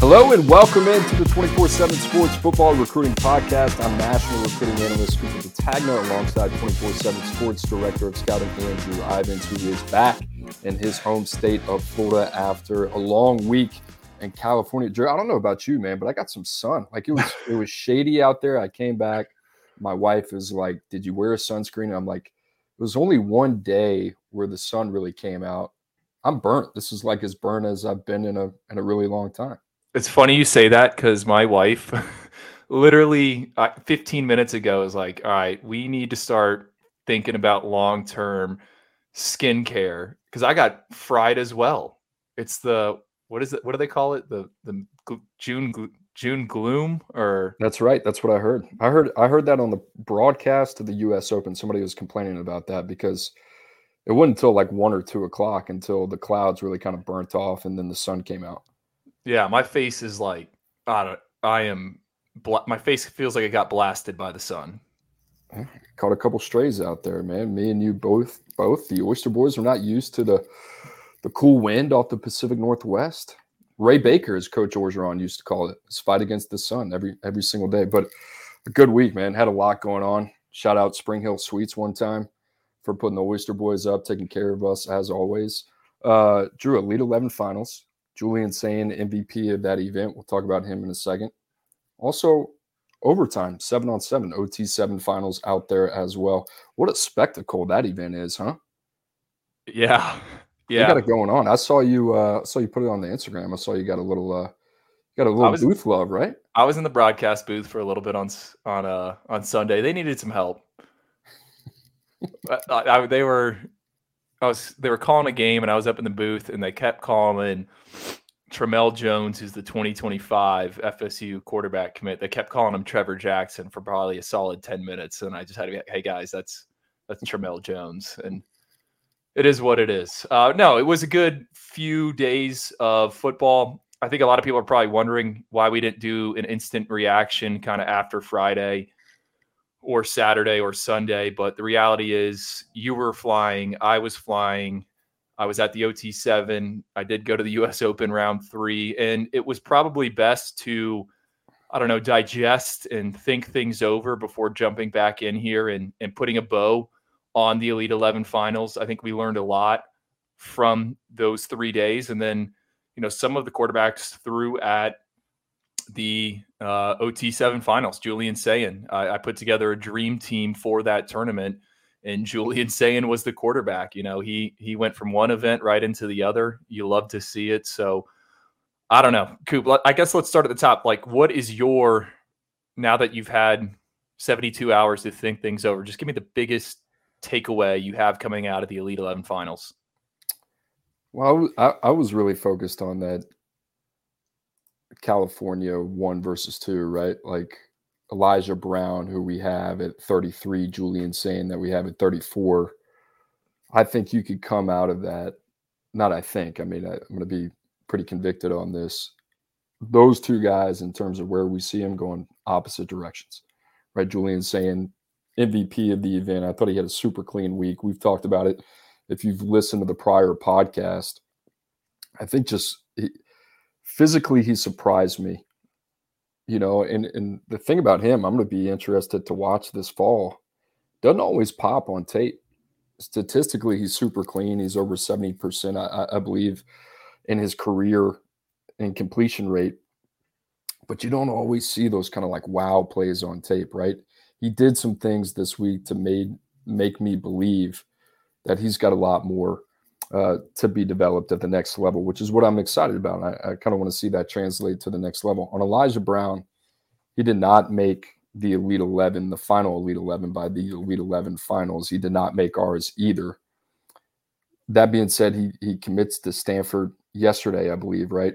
Hello and welcome into the 24 7 Sports Football Recruiting Podcast. I'm National Recruiting Analyst Cooper Petagna alongside 24 7 Sports Director of Scouting Andrew Ivins, who is back in his home state of Florida after a long week in California. Drew, I don't know about you, man, but I got some sun. Like it was it was shady out there. I came back. My wife is like, Did you wear a sunscreen? And I'm like, it was only one day where the sun really came out. I'm burnt. This is like as burnt as I've been in a in a really long time. It's funny you say that because my wife literally uh, 15 minutes ago is like, all right, we need to start thinking about long term skincare because I got fried as well. It's the what is it? What do they call it? The the June June gloom or That's right. That's what I heard. I heard I heard that on the broadcast of the US Open. Somebody was complaining about that because it wasn't until like one or two o'clock until the clouds really kind of burnt off and then the sun came out. Yeah, my face is like I don't. I am. Bla- my face feels like it got blasted by the sun. Caught a couple strays out there, man. Me and you both. Both the Oyster Boys are not used to the the cool wind off the Pacific Northwest. Ray Baker, as Coach Orgeron used to call it, fight against the sun every every single day. But a good week, man. Had a lot going on. Shout out Spring Hill Suites one time for putting the Oyster Boys up, taking care of us as always. Uh, Drew Elite Eleven Finals. Julian Sayin, MVP of that event. We'll talk about him in a second. Also, overtime, seven on seven, OT seven finals out there as well. What a spectacle that event is, huh? Yeah. Yeah. You got it going on. I saw you uh saw you put it on the Instagram. I saw you got a little uh got a little was, booth love, right? I was in the broadcast booth for a little bit on on uh on Sunday. They needed some help. I, I, they were I was they were calling a game and I was up in the booth and they kept calling Tramell Jones, who's the 2025 FSU quarterback commit. They kept calling him Trever Jackson for probably a solid 10 minutes. And I just had to be like, hey guys, that's that's Tramell Jones. And it is what it is. Uh, no, it was a good few days of football. I think a lot of people are probably wondering why we didn't do an instant reaction kind of after Friday or Saturday or Sunday. But the reality is, you were flying, I was flying. I was at the OT7. I did go to the US Open round three, and it was probably best to, I don't know, digest and think things over before jumping back in here and, and putting a bow on the Elite 11 finals. I think we learned a lot from those three days. And then, you know, some of the quarterbacks threw at the uh, OT7 finals. Julian Sayin, I, I, put together a dream team for that tournament, and Julian Sayin was the quarterback. You know, he he went from one event right into the other. You love to see it. So I don't know, Coop. I guess let's start at the top. Like, what is your now that you've had 72 hours to think things over? Just give me the biggest takeaway you have coming out of the Elite 11 finals. Well, I, I was really focused on that California one versus two, right? Like Elijah Brown, who we have at 33, Julian Sayin that we have at 34. I think you could come out of that. Not, I think. I mean, I, am going to be pretty convicted on this. Those two guys, in terms of where we see them going opposite directions, right? Julian Sayin MVP of the event. I thought he had a super clean week. We've talked about it. If you've listened to the prior podcast, I think just physically he surprised me you know and and the thing about him i'm going to be interested to watch this fall. Doesn't always pop on tape. Statistically he's super clean. He's over 70% i, I believe in his career in completion rate. But you don't always see those kind of like wow plays on tape right? He did some things this week to made make me believe that he's got a lot more uh, to be developed at the next level, which is what I'm excited about. I, I kind of want to see that translate to the next level. On Elijah Brown, he did not make the Elite 11, the final Elite 11 by the Elite 11 finals. He did not make ours either. That being said, he he commits to Stanford yesterday, I believe, right?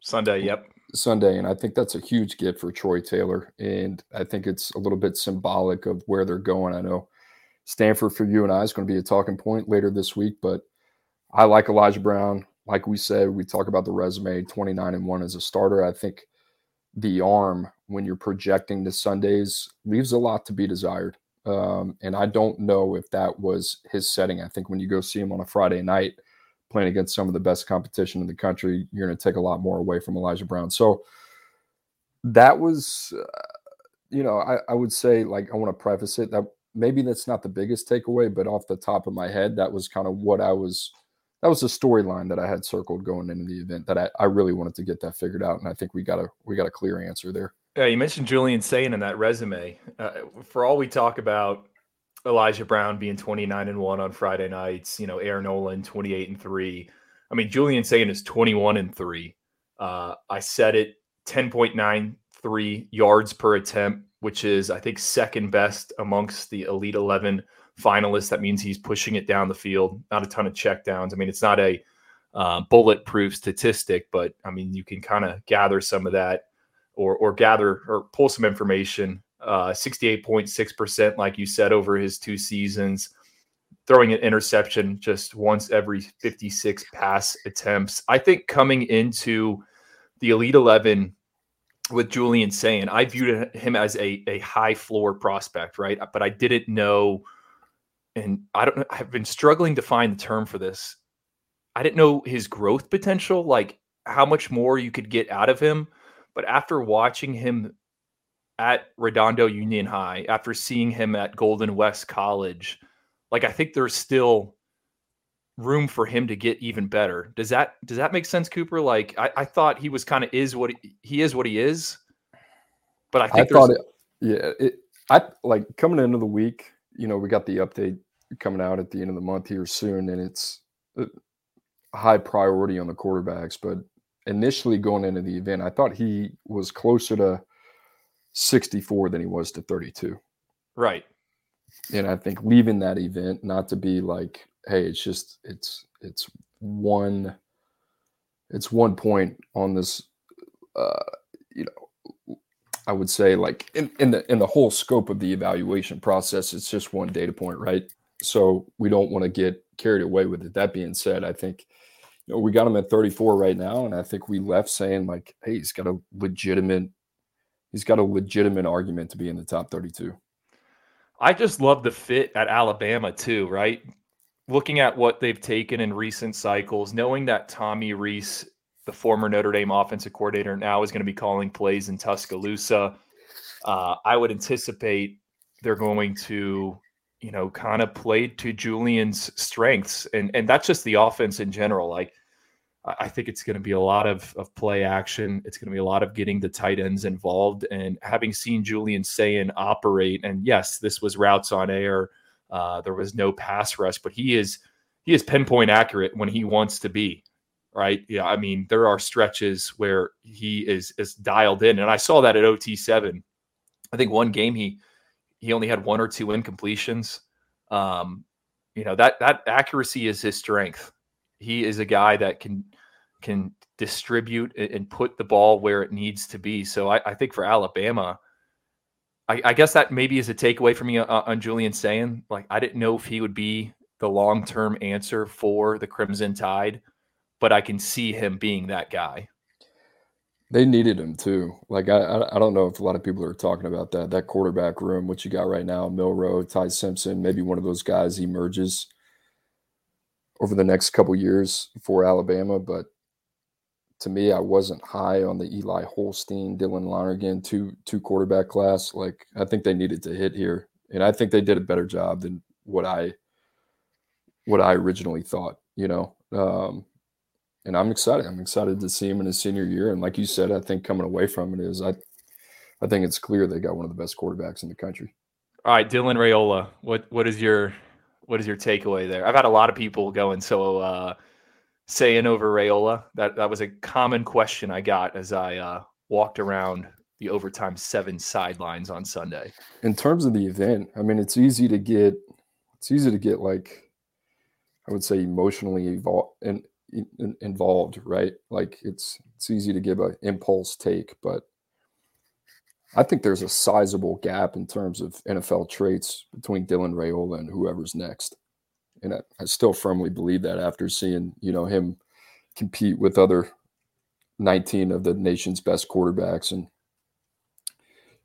Sunday, yep. Sunday, and I think that's a huge gift for Troy Taylor, and I think it's a little bit symbolic of where they're going. I know Stanford for you and I is going to be a talking point later this week, but I like Elijah Brown. Like we said, we talk about the resume 29 and 1 as a starter. I think the arm, when you're projecting to Sundays, leaves a lot to be desired. Um, and I don't know if that was his setting. I think when you go see him on a Friday night playing against some of the best competition in the country, you're going to take a lot more away from Elijah Brown. So that was, uh, you know, I, I would say, like, I want to preface it that maybe that's not the biggest takeaway, but off the top of my head, that was kind of what I was that was a storyline that I had circled going into the event that I, I really wanted to get that figured out. And I think we got a we got a clear answer there. Yeah, you mentioned Julian Sayin in that resume. Uh, for all we talk about Elijah Brown being 29 and 1 on Friday nights, you know, Air Noland 28 and 3. I mean, Julian Sayin is 21 and 3. Uh, I said it 10.93 yards per attempt, which is, I think, second best amongst the Elite 11 finalist. That means he's pushing it down the field. Not a ton of checkdowns. I mean, it's not a uh, bulletproof statistic, but I mean, you can kind of gather some of that or or gather or pull some information. Uh, 68.6%, like you said, over his two seasons, throwing an interception just once every 56 pass attempts. I think coming into the Elite 11 with Julian Sayin, I viewed him as a, a high floor prospect, right? But I didn't know and I don't know, I've been struggling to find the term for this. I didn't know his growth potential, like how much more you could get out of him. But after watching him at Redondo Union High, after seeing him at Golden West College, like I think there's still room for him to get even better. Does that does that make sense, Cooper? Like I, I thought he was kind of is what he, he, is what he is, but I think I thought it, yeah, it, I like coming into the week you know, we got the update coming out at the end of the month here soon, and it's high priority on the quarterbacks. But initially going into the event, I thought he was closer to 64 than he was to 32. Right. And I think leaving that event, not to be like, hey, it's just it's it's one it's one point on this uh you know I would say like in, in the in the whole scope of the evaluation process, it's just one data point, right? So we don't want to get carried away with it. That being said, I think you know we got him at 34 right now, and I think we left saying like, hey, he's got a legitimate he's got a legitimate argument to be in the top 32. I just love the fit at Alabama too, right? Looking at what they've taken in recent cycles, knowing that Tommy Rees the former Notre Dame offensive coordinator, now is going to be calling plays in Tuscaloosa. Uh, I would anticipate they're going to, you know, kind of play to Julian's strengths, and and that's just the offense in general. Like, I think it's going to be a lot of of play action. It's going to be a lot of getting the tight ends involved, and having seen Julian Sayin operate, and yes, this was routes on air. Uh, there was no pass rush, but he is he is pinpoint accurate when he wants to be right? Yeah, I mean, there are stretches where he is is dialed in, and I saw that at OT seven. I think one game he he only had one or two incompletions. Um, you know that that accuracy is his strength. He is a guy that can can distribute and put the ball where it needs to be. So I, I think for Alabama, I, I, guess that maybe is a takeaway for me on, on Julian Sayin like I didn't know if he would be the long term answer for the Crimson Tide but I can see him being that guy. They needed him too. Like I, I don't know if a lot of people are talking about that. That quarterback room, what you got right now, Milroe, Ty Simpson, maybe one of those guys emerges over the next couple years for Alabama. But to me, I wasn't high on the Eli Holstein, Dylan Lonergan two two quarterback class. Like I think they needed to hit here, and I think they did a better job than what I what I originally thought. You know, um, and I'm excited. I'm excited to see him in his senior year. And like you said, I think coming away from it is I, I think it's clear they got one of the best quarterbacks in the country. All right, Dylan Raiola, what what is your what is your takeaway there? I've had a lot of people going so uh, saying over Raiola. That that was a common question I got as I uh, walked around the overtime seven sidelines on Sunday. In terms of the event, I mean, it's easy to get it's easy to get like I would say emotionally involved and involved, right? Like it's it's easy to give an impulse take, but I think there's a sizable gap in terms of NFL traits between Dylan Raiola and whoever's next. And I, I still firmly believe that after seeing, you know, him compete with other 19 of the nation's best quarterbacks and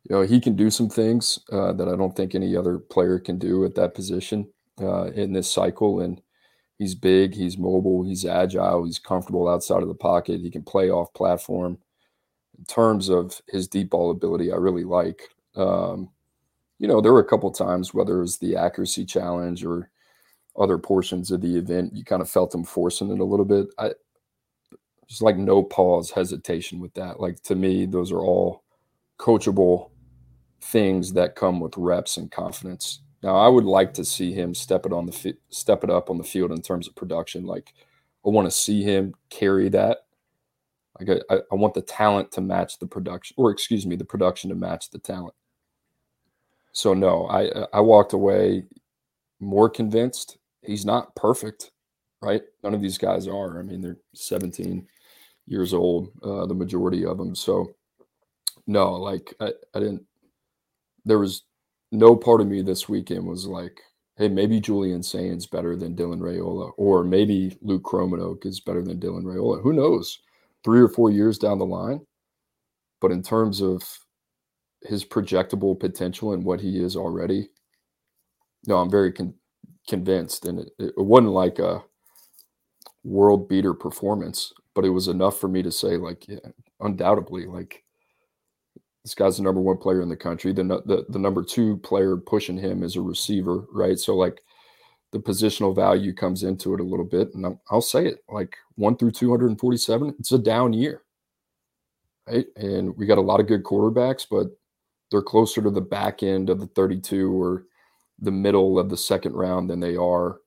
you know he can do some things uh, that I don't think any other player can do at that position uh, in this cycle. And he's big, he's mobile, he's agile, he's comfortable outside of the pocket. He can play off platform. In terms of his deep ball ability, I really like. Um, you know, there were a couple times, whether it was the accuracy challenge or other portions of the event, you kind of felt him forcing it a little bit. I just like no pause, hesitation with that. Like to me, those are all coachable things that come with reps and confidence. Now, I would like to see him step it on the fi- step it up on the field in terms of production. Like, I want to see him carry that. Like, I, I want the talent to match the production, or excuse me, the production to match the talent. So no, I I walked away more convinced. He's not perfect, right? None of these guys are. I mean, they're 17 years old, uh, the majority of them. So no, like I, I didn't there was no part of me this weekend was like, hey, maybe Julian Sayin's better than Dylan Raiola, or maybe Luke Kromenhoek is better than Dylan Raiola. Who knows? Three or four years down the line. But in terms of his projectable potential and what he is already, no, I'm very con- convinced. And it, it wasn't like a world beater performance, but it was enough for me to say, like, yeah, undoubtedly, like this guy's the number one player in the country. The, the the number two player pushing him is a receiver, right? So like the positional value comes into it a little bit, and I'll, I'll say it like one through two hundred and forty-seven. It's a down year, right? And we got a lot of good quarterbacks, but they're closer to the back end of the thirty-two or the middle of the second round than they are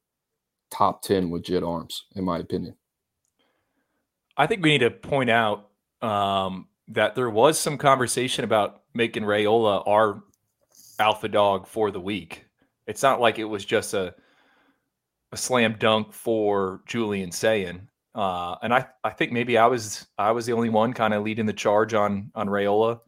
top ten legit arms, in my opinion. I think we need to point out um, that there was some conversation about making Raiola our alpha dog for the week. It's not like it was just a a slam dunk for Julian Sayin. Uh, and I, I think maybe I was I was the only one kind of leading the charge on on Raiola.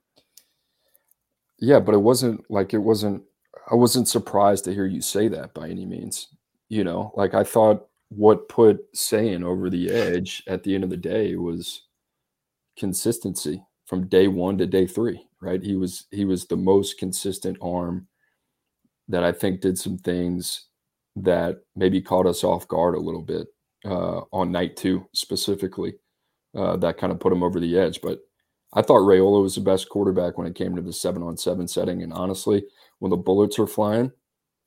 Yeah, but it wasn't like it wasn't I wasn't surprised to hear you say that by any means. You know, like I thought what put Sayin over the edge at the end of the day was consistency from day one to day three, right? He was he was the most consistent arm that I think did some things that maybe caught us off guard a little bit uh, on night two specifically. Uh, that kind of put him over the edge. But I thought Raiola was the best quarterback when it came to the seven on seven setting. And honestly, when the bullets are flying,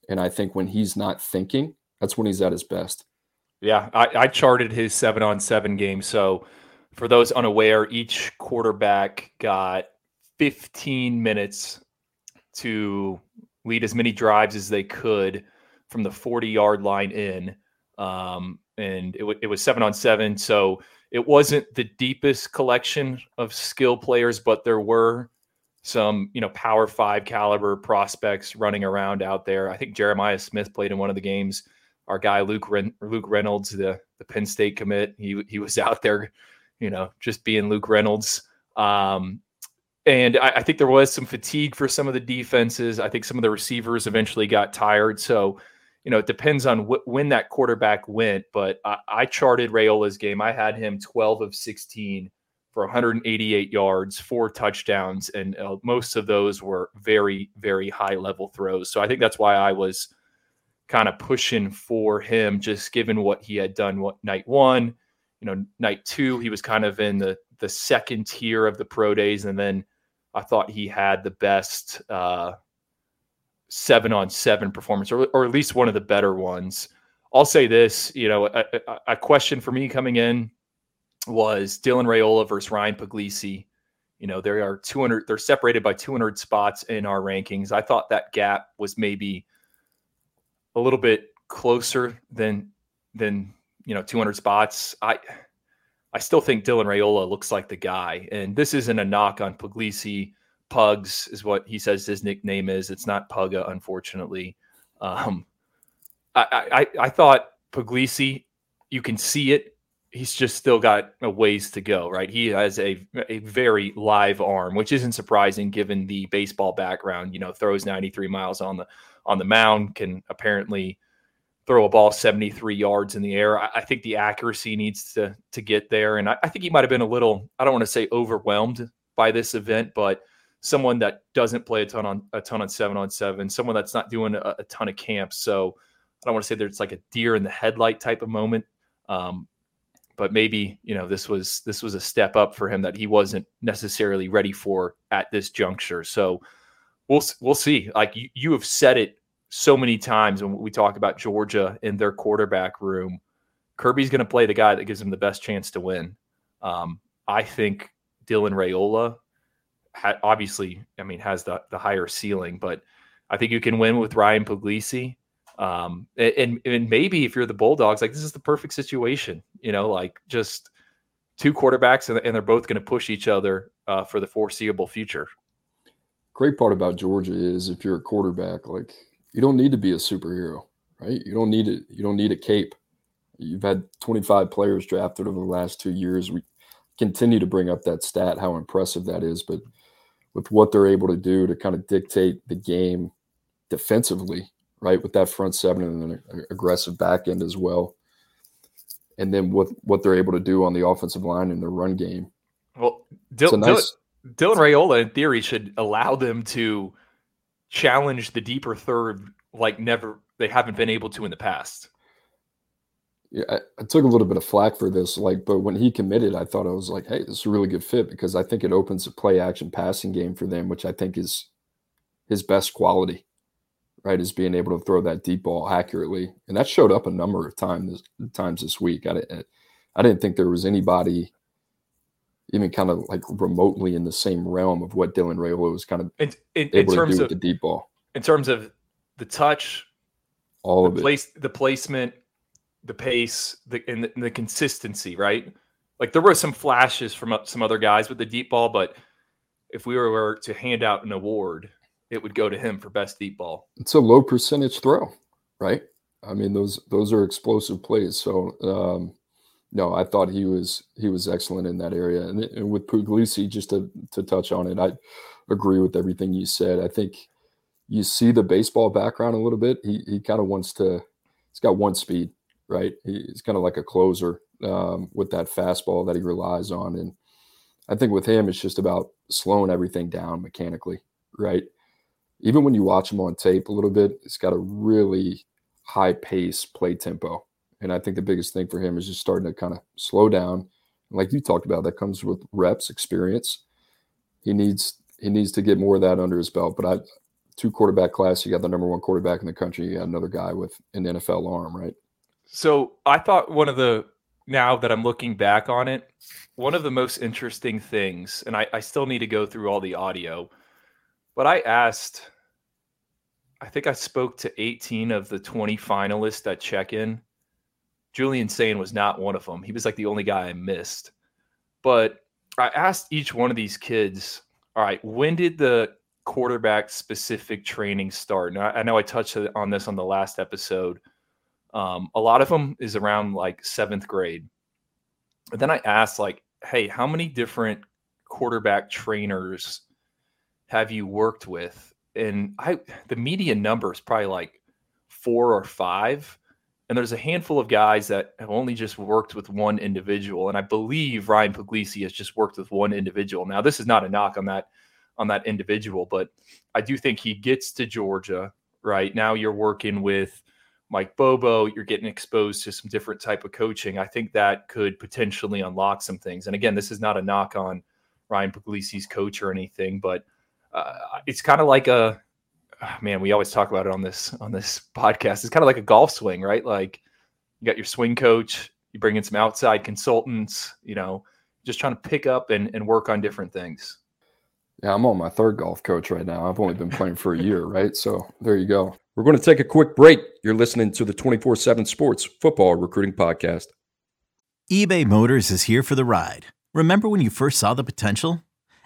and I think when he's not thinking, that's when he's at his best. Yeah, I, I charted his seven on seven game. So for those unaware, each quarterback got 15 minutes to lead as many drives as they could from the 40 yard line in. Um, and it, w- it was seven on seven. So it wasn't the deepest collection of skill players, but there were some, you know, power five caliber prospects running around out there. I think Jeremiah Smith played in one of the games. Our guy Luke Ren- Luke Reynolds, the the Penn State commit, he he was out there you know, just being Luke Reynolds. Um, and I, I, think there was some fatigue for some of the defenses. I think some of the receivers eventually got tired. So, you know, it depends on wh- when that quarterback went. But I, I charted Raiola's game. I had him 12 of 16 for 188 yards, four touchdowns, and uh, most of those were very, very high level throws. So I think that's why I was kind of pushing for him, just given what he had done what night one you know, night two, he was kind of in the the second tier of the pro days, and then I thought he had the best uh, seven on seven performance, or, or at least one of the better ones. I'll say this, you know, a, a question for me coming in was Dylan Raiola versus Ryan Puglisi. You know, there are 200, they're separated by 200 spots in our rankings. I thought that gap was maybe a little bit closer than than you know 200 spots. I I still think Dylan Raiola looks like the guy, and this isn't a knock on Puglisi. Pugs is what he says his nickname is. It's not Pugga, unfortunately. Um, I, I I thought Puglisi, you can see it. He's just still got a ways to go, right? He has a a very live arm, which isn't surprising given the baseball background. You know, throws 93 miles on the on the mound, can apparently throw a ball 73 yards in the air. I, I think the accuracy needs to to get there, and I, I think he might have been a little. I don't want to say overwhelmed by this event, but someone that doesn't play a ton on a ton on seven on seven, someone that's not doing a, a ton of camps. So I don't want to say there's like a deer in the headlight type of moment. Um, but maybe you know this was this was a step up for him that he wasn't necessarily ready for at this juncture. So we'll we'll see. Like you, you have said it so many times when we talk about Georgia in their quarterback room. Kirby's going to play the guy that gives him the best chance to win. Um, I think Dylan Raiola ha- obviously, I mean, has the the higher ceiling, but I think you can win with Ryan Puglisi. Um, and and maybe if you're the Bulldogs, like this is the perfect situation. You know, like just two quarterbacks, and, and they're both going to push each other uh, for the foreseeable future. Great part about Georgia is if you're a quarterback, like you don't need to be a superhero, right? You don't need it. You don't need a cape. You've had 25 players drafted over the last two years. We continue to bring up that stat, how impressive that is. But with what they're able to do to kind of dictate the game defensively, right, with that front seven and an aggressive back end as well, and then what what they're able to do on the offensive line in the run game. Well, Dil- nice, Dylan, Dylan Raiola, in theory, should allow them to challenge the deeper third like never they haven't been able to in the past. Yeah, I, I, took a little bit of flack for this, like, but when he committed, I thought I was like, hey, this is a really good fit because I think it opens a play action passing game for them, which I think is his best quality, right? Is being able to throw that deep ball accurately, and that showed up a number of times times this week. I, I didn't think there was anybody even kind of like remotely in the same realm of what Dylan Raiola was kind of in, in, able in terms to do of, with the deep ball. In terms of the touch, all the of place, it, the placement, the pace, the and, the and the consistency, right? Like there were some flashes from some other guys with the deep ball, but if we were to hand out an award, it would go to him for best deep ball. It's a low percentage throw, right? I mean those those are explosive plays. So um, no, I thought he was he was excellent in that area. And, and, with Puglisi, just to to touch on it, I agree with everything you said. I think you see the baseball background a little bit. He he kind of wants to. He's got one speed, right? He's kind of like a closer um, with that fastball that he relies on. And I think with him, it's just about slowing everything down mechanically, right? Even when you watch him on tape a little bit, it's got a really high pace play tempo and I think the biggest thing for him is just starting to kind of slow down. Like you talked about, that comes with reps, experience. He needs he needs to get more of that under his belt. But I two quarterback class, you got the number one quarterback in the country, you got another guy with an NFL arm, right? So I thought one of the now that I'm looking back on it, one of the most interesting things, and I, I still need to go through all the audio, but I asked I think I spoke to 18 of the 20 finalists at check-in Julian Sayin was not one of them. He was like the only guy I missed. But I asked each one of these kids, all right, when did the quarterback specific training start? Now, I know I touched on this on the last episode. Um, a lot of them is around like seventh grade. But then I asked, like, hey, how many different quarterback trainers have you worked with? And I, the median number is probably like four or five. And there's a handful of guys that have only just worked with one individual. And I believe Ryan Puglisi has just worked with one individual. Now, this is not a knock on that on that individual, but I do think he gets to Georgia, right? Now you're working with Mike Bobo, you're getting exposed to some different type of coaching. I think that could potentially unlock some things. And again, this is not a knock on Ryan Puglisi's coach or anything, but uh, it's kind of like a Ah, man, we always talk about it on this on this podcast. It's kind of like a golf swing, right? Like you got your swing coach, you bring in some outside consultants, you know, just trying to pick up and, and work on different things. Yeah, I'm on my third golf coach right now. I've only been playing for a year, right? So there you go. We're going to take a quick break. You're listening to the 24 7 Sports Football Recruiting Podcast. eBay Motors is here for the ride. Remember when you first saw the potential?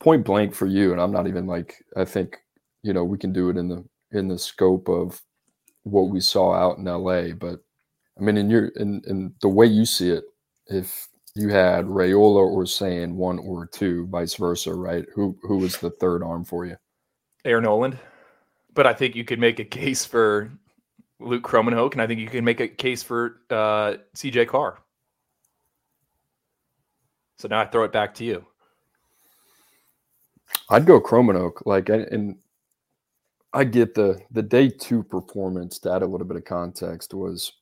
Point blank for you, and I'm not even like I think you know we can do it in the in the scope of what we saw out in LA, but I mean in your in in the way you see it, if you had Raiola or Sayin one or two, vice versa, right? Who who was the third arm for you? Air Noland. But I think you could make a case for Luke Kromenhoek, and I think you can make a case for uh, CJ Carr. So now I throw it back to you. I'd go Kromenhoek, like, and I get the the day two performance. To add a little bit of context, was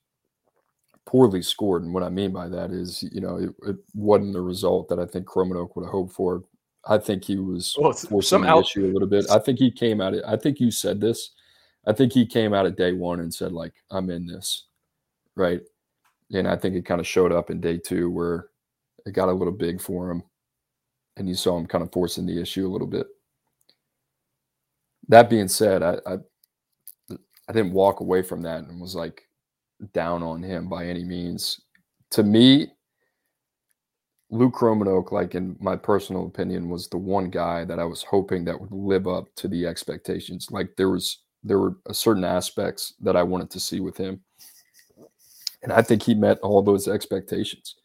poorly scored, and what I mean by that is, you know, it, it wasn't the result that I think Kromenhoek would have hoped for. I think he was well, forcing the out- issue a little bit. I think he came out. I think you said this. I think he came out at day one and said, like, I'm in this. Right. And I think it kind of showed up in day two where it got a little big for him. And you saw him kind of forcing the issue a little bit. That being said, I, I I didn't walk away from that and was like down on him by any means. To me, Luke Kromenhoek, like in my personal opinion, was the one guy that I was hoping that would live up to the expectations. Like there was there were certain aspects that I wanted to see with him. And I think he met all those expectations.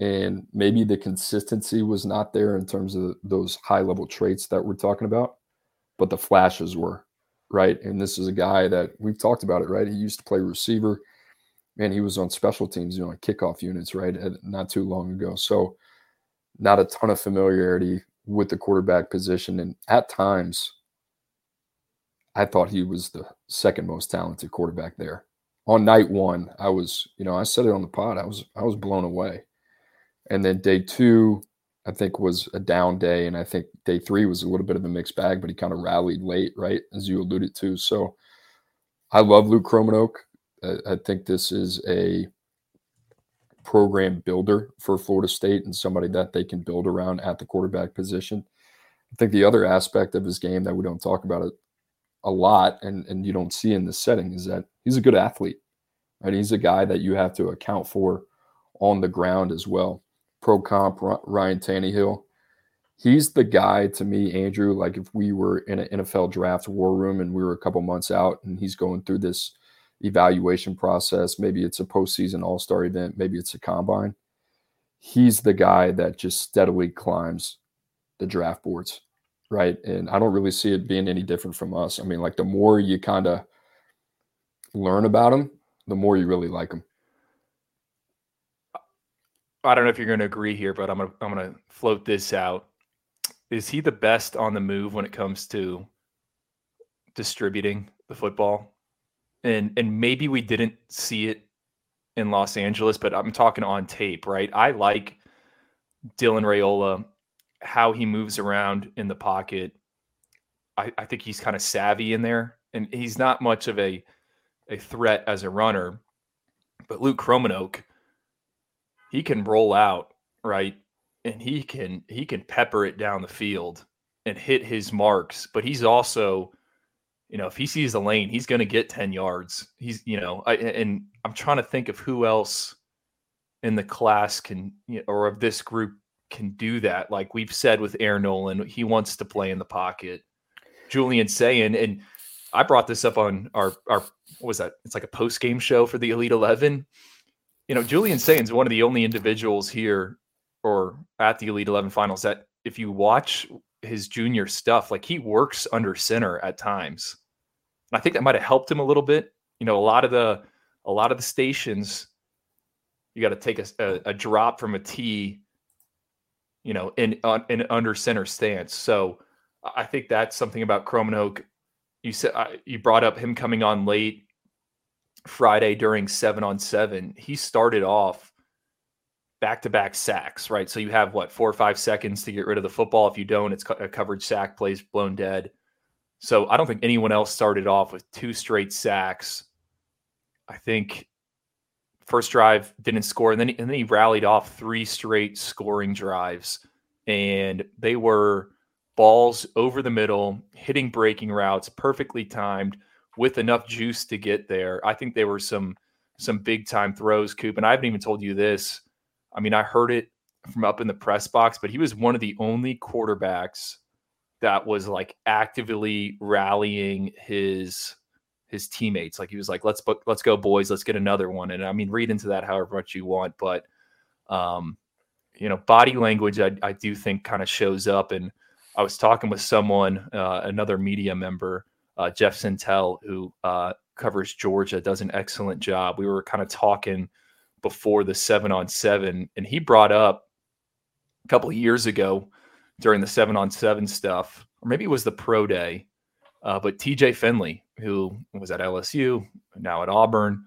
And maybe the consistency was not there in terms of those high level traits that we're talking about, but the flashes were, right? And this is a guy that we've talked about it, right? He used to play receiver man, he was on special teams, you know, kickoff units, right? Not too long ago. So not a ton of familiarity with the quarterback position. And at times, I thought he was the second most talented quarterback there. On night one, I was, you know, I said it on the pod. I was, I was blown away. And then day two, I think was a down day, and I think day three was a little bit of a mixed bag, but he kind of rallied late, right, as you alluded to. So I love Luke Kromenhoek. I, think this is a program builder for Florida State and somebody that they can build around at the quarterback position. I think the other aspect of his game that we don't talk about it a lot and, and you don't see in this setting is that he's a good athlete. Right? He's a guy that you have to account for on the ground as well. Pro comp Ryan Tannehill. He's the guy to me, Andrew. Like if we were in an NFL draft war room and we were a couple months out and he's going through this evaluation process. Maybe it's a postseason all star event. Maybe it's a combine. He's the guy that just steadily climbs the draft boards, right? And I don't really see it being any different from us. I mean, like the more you kind of learn about him, the more you really like him. I don't know if you're going to agree here, but I'm gonna I'm gonna float this out. Is he the best on the move when it comes to distributing the football? and and maybe we didn't see it in Los Angeles, but I'm talking on tape, right? I like Dylan Raiola, how he moves around in the pocket. I, I think he's kind of savvy in there, and he's not much of a a threat as a runner, But Luke Kromenhoek, he can roll out, right? And he can he can pepper it down the field and hit his marks, but he's also you know, if he sees the lane, he's going to get 10 yards. He's, you know, I, and I'm trying to think of who else in the class can, or of this group can do that. Like we've said with Air Noland he wants to play in the pocket. Julian Sayin and I brought this up on our, our, what was that? It's like a post game show for the Elite 11. You know, Julian Sayin's one of the only individuals here or at the Elite 11 finals that if you watch his junior stuff. Like he works under center at times. And I think that might have helped him a little bit. You know, a lot of the a lot of the stations, you got to take a, a, a, drop from a tee, you know, in in under center stance. So I think that's something about Kromenhoek. You said you brought up him coming on late Friday during seven on seven. He started off back to back sacks, right? So you have what four or five seconds to get rid of the football. If you don't, it's a coverage sack, plays blown dead. So I don't think anyone else started off with two straight sacks. I think first drive didn't score, and then and then he rallied off three straight scoring drives, and they were balls over the middle, hitting breaking routes, perfectly timed, with enough juice to get there. I think there were some some big time throws, Coop, and I haven't even told you this I mean, I heard it from up in the press box, but he was one of the only quarterbacks that was like actively rallying his his teammates. Like he was like, "Let's let's go, boys, let's get another one." And I mean, read into that however much you want, but um, you know, body language I, I do think kind of shows up. And I was talking with someone, uh, another media member, uh, Jeff Sentell, who uh, covers Georgia, does an excellent job. We were kind of talking before the seven on seven, and he brought up a couple of years ago during the seven on seven stuff, or maybe it was the pro day, uh, but TJ Finley, who was at LSU, now at Auburn,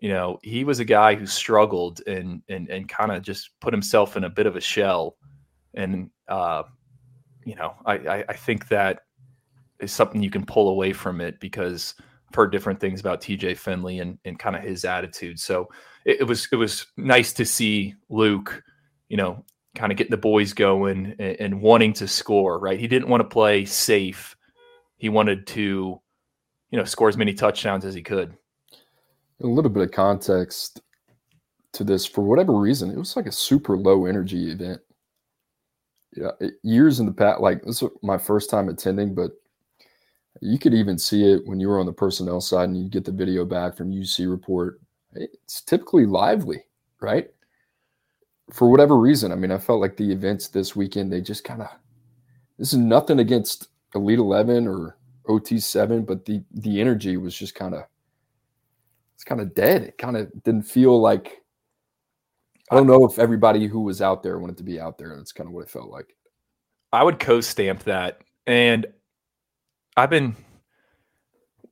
you know, he was a guy who struggled and and and kind of just put himself in a bit of a shell, and uh, you know, I, I I think that is something you can pull away from it because I've heard different things about TJ Finley and and kind of his attitude. So it, it was it was nice to see Luke, you know, kind of getting the boys going and, and wanting to score. Right, he didn't want to play safe. He wanted to, you know, score as many touchdowns as he could. A little bit of context to this, for whatever reason, it was like a super low energy event. Yeah, years in the past, like this was my first time attending, but you could even see it when you were on the personnel side and you get the video back from UC report it's typically lively, right? For whatever reason, I mean, I felt like the events this weekend, they just kind of, this is nothing against Elite 11 or OT 7, but the, the energy was just kind of, it's kind of dead. It kind of didn't feel like, I don't know if everybody who was out there wanted to be out there. That's kind of what it felt like. I would co stamp that. And I've been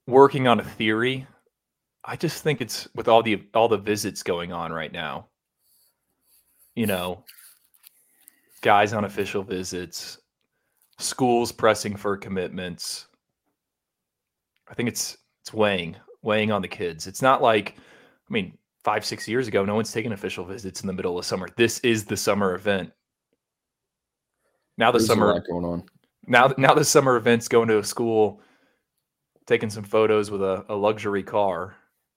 working on a theory I just think it's with all the all the visits going on right now. You know, guys on official visits, schools pressing for commitments. I think it's it's weighing weighing on the kids. It's not like I mean, 5 6 years ago no one's taking official visits in the middle of summer. This is the summer event. Now the There's summer going on. Now now the summer event's going to a school taking some photos with a, a luxury car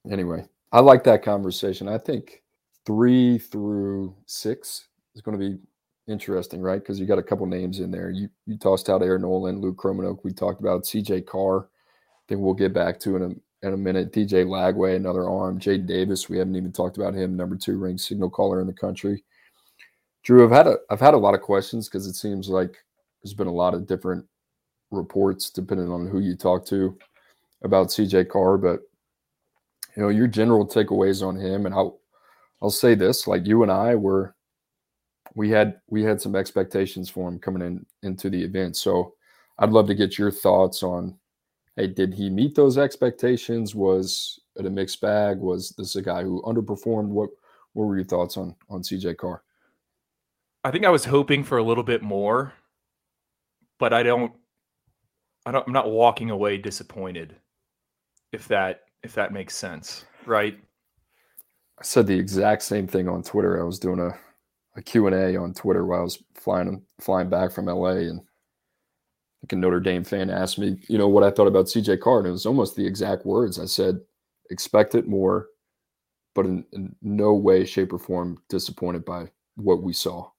anyway, I like that conversation. I think three through six is going to be interesting, right? Because you got a couple names in there. You you tossed out Air Noland Luke Kromenhoek. We talked about CJ Carr. I think we'll get back to in a in a minute. DJ Lagway, another arm. Jadyn Davis. We haven't even talked about him. Number two ring signal caller in the country. Drew, I've had a I've had a lot of questions because it seems like there's been a lot of different reports depending on who you talk to about CJ Carr, but you know, your general takeaways on him. And I'll I'll say this: like you and I were, we had we had some expectations for him coming in into the event. So I'd love to get your thoughts on, hey, did he meet those expectations? Was it a mixed bag? Was this a guy who underperformed? What what were your thoughts on on CJ Carr? I think I was hoping for a little bit more, but I don't I don't I'm not walking away disappointed if that if that makes sense, right? I said the exact same thing on Twitter. I was doing a, a Q&A on Twitter while I was flying flying back from LA and like a Notre Dame fan asked me, you know, what I thought about CJ Carr. And it was almost the exact words. I said, expect it more, but in, in no way, shape, or form disappointed by what we saw.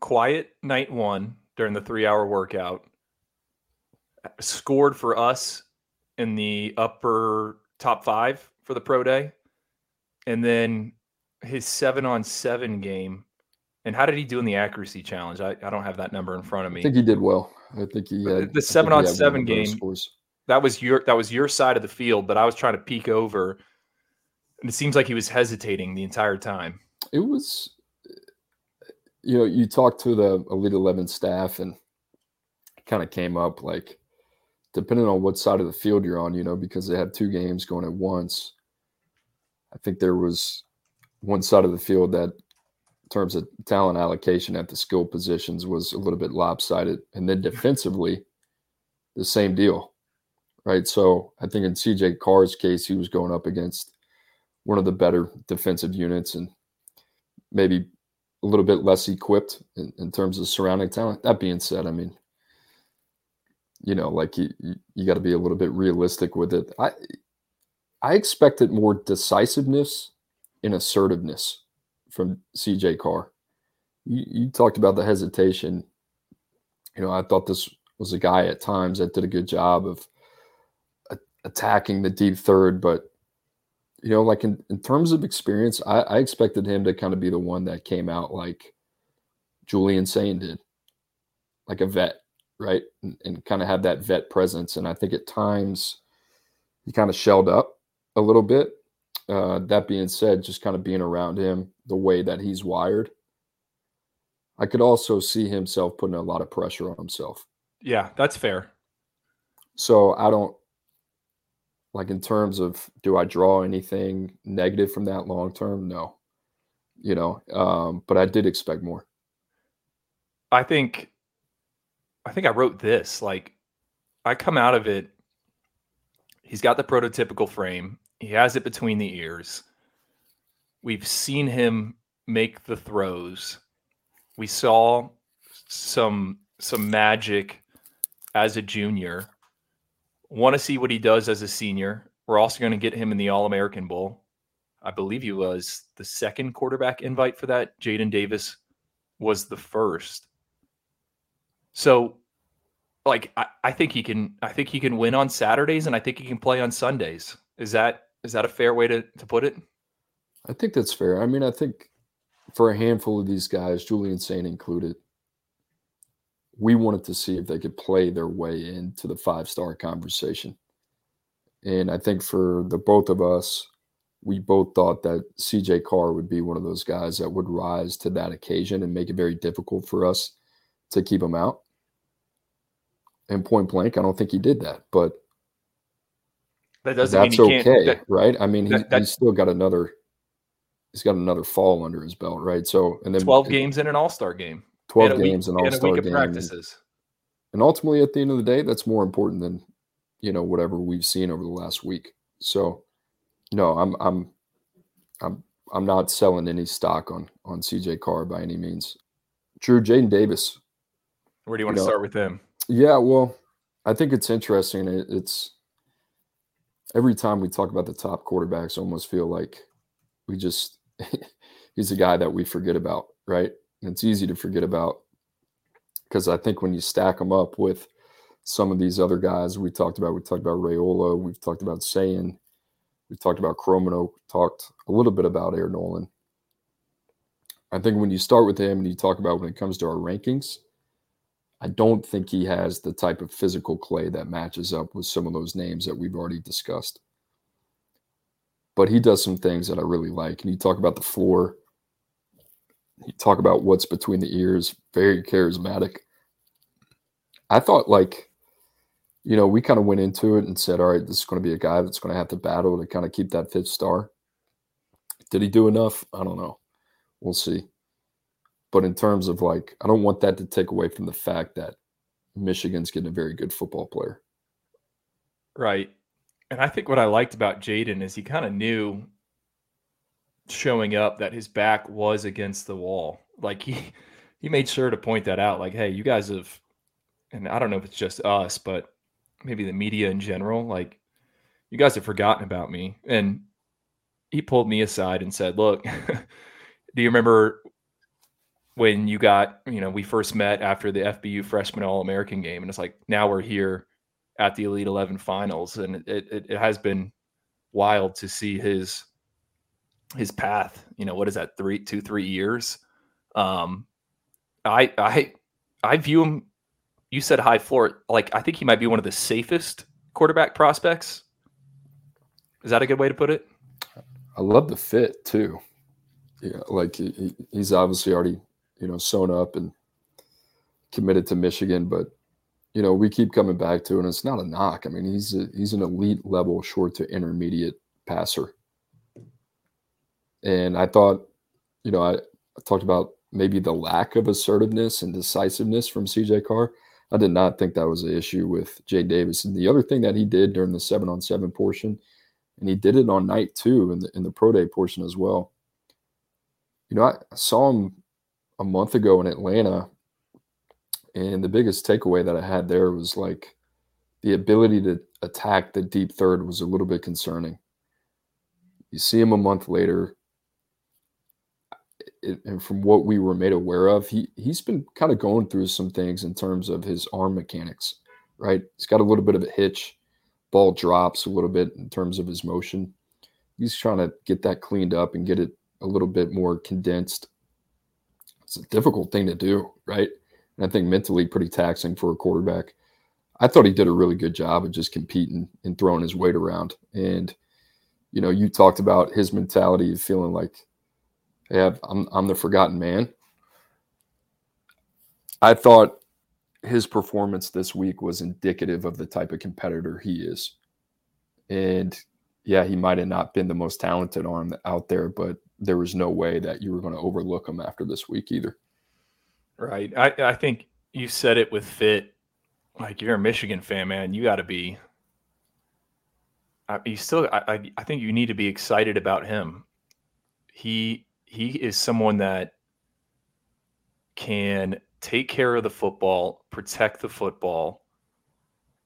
Quiet night one during the three hour workout. Scored for us in the upper top five for the pro day. And then his seven on seven game. And how did he do in the accuracy challenge? I, I don't have that number in front of me. I think he did well. I think he had, the seven on seven game. That was your that was your side of the field, but I was trying to peek over, and it seems like he was hesitating the entire time. It was, you know, you talked to the Elite Eleven staff, and kind of came up like, depending on what side of the field you're on, you know, because they had two games going at once. I think there was one side of the field that terms of talent allocation at the skill positions was a little bit lopsided. And then defensively, the same deal, right? So I think in CJ Carr's case, he was going up against one of the better defensive units and maybe a little bit less equipped in, in terms of surrounding talent. That being said, I mean, you know, like you, you, got to be a little bit realistic with it. I, I expected more decisiveness and assertiveness from CJ Carr. You, you talked about the hesitation. You know, I thought this was a guy at times that did a good job of attacking the deep third, but you know, like in, in terms of experience, I, I expected him to kind of be the one that came out like Julian Sayin did, like a vet, right? And, and kind of have that vet presence. And I think at times he kind of shelled up a little bit. Uh, that being said, just kind of being around him, the way that he's wired, I could also see himself putting a lot of pressure on himself. Yeah, that's fair. So I don't like in terms of do I draw anything negative from that long term? No. You know, um, but I did expect more. I think I think I wrote this like I come out of it he's got the prototypical frame. He has it between the ears. We've seen him make the throws. We saw some some magic as a junior. Want to see what he does as a senior. We're also going to get him in the All American Bowl. I believe he was the second quarterback invite for that. Jadyn Davis was the first. So, like, I, I think he can. I think he can win on Saturdays, and I think he can play on Sundays. Is that is that a fair way to to put it? I think that's fair. I mean, I think for a handful of these guys, Julian Sayin included, we wanted to see if they could play their way into the five star conversation. And I think for the both of us, we both thought that CJ Carr would be one of those guys that would rise to that occasion and make it very difficult for us to keep him out. And point blank, I don't think he did that, but that doesn't that's okay, that, right? I mean, that, he, he's still got another he's got another fall under his belt, right? So and then 12 games in an all-star game. 12 games and all-star game. Practices. And ultimately at the end of the day, that's more important than you know whatever we've seen over the last week. So no, I'm I'm I'm I'm not selling any stock on on CJ Carr by any means. Drew Jadyn Davis. Where do you want you to know, start with him? Yeah, well, I think it's interesting. It, it's every time we talk about the top quarterbacks, I almost feel like we just he's a guy that we forget about, right? It's easy to forget about because I think when you stack them up with some of these other guys we talked about, we talked about Raiola, we've talked about Sayin, we've talked about Kromenhoek, talked a little bit about Air Noland. I think when you start with him and you talk about when it comes to our rankings, I don't think he has the type of physical clay that matches up with some of those names that we've already discussed but he does some things that I really like. And you talk about the floor, talk about what's between the ears, very charismatic. I thought, like, you know, we kind of went into it and said, all right, this is going to be a guy that's going to have to battle to kind of keep that fifth star. Did he do enough? I don't know. We'll see. But in terms of like, I don't want that to take away from the fact that Michigan's getting a very good football player. Right. And I think what I liked about Jadyn is he kind of knew showing up that his back was against the wall. Like he he made sure to point that out. Like, hey, you guys have, and I don't know if it's just us, but maybe the media in general, like you guys have forgotten about me. And he pulled me aside and said, look, do you remember when you got, you know, we first met after the FBU freshman All American game? And it's like, now we're here at the Elite 11 finals. And it, it, it has been wild to see his his path you know what is that three two three years? Um i i i view him you said high floor like i think he might be one of the safest quarterback prospects. Is that a good way to put it? I love the fit too. Yeah like he, he's obviously already you know sewn up and committed to michigan but you know we keep coming back to and it's not a knock. I mean he's a, he's an elite level short to intermediate passer and I thought, you know, I, I talked about maybe the lack of assertiveness and decisiveness from CJ Carr. I did not think that was an issue with Jay Davis. And the other thing that he did during the seven on seven portion, and he did it on night two in the in the pro day portion as well. You know, I, I saw him a month ago in Atlanta, and the biggest takeaway that I had there was like the ability to attack the deep third was a little bit concerning. You see him a month later, and from what we were made aware of, he he's been kind of going through some things in terms of his arm mechanics. Right, he's got a little bit of a hitch. Ball drops a little bit in terms of his motion. He's trying to get that cleaned up and get it a little bit more condensed. It's a difficult thing to do, right? And I think mentally pretty taxing for a quarterback. I thought he did a really good job of just competing and throwing his weight around. And you know, you talked about his mentality of feeling like yeah, I'm I'm the forgotten man. I thought his performance this week was indicative of the type of competitor he is. And yeah, he might have not been the most talented arm out there, but there was no way that you were going to overlook him after this week either. Right. I, I think you said it with fit. Like you're a Michigan fan, man. You got to be. I, you still. I, I think you need to be excited about him. He he is someone that can take care of the football, protect the football,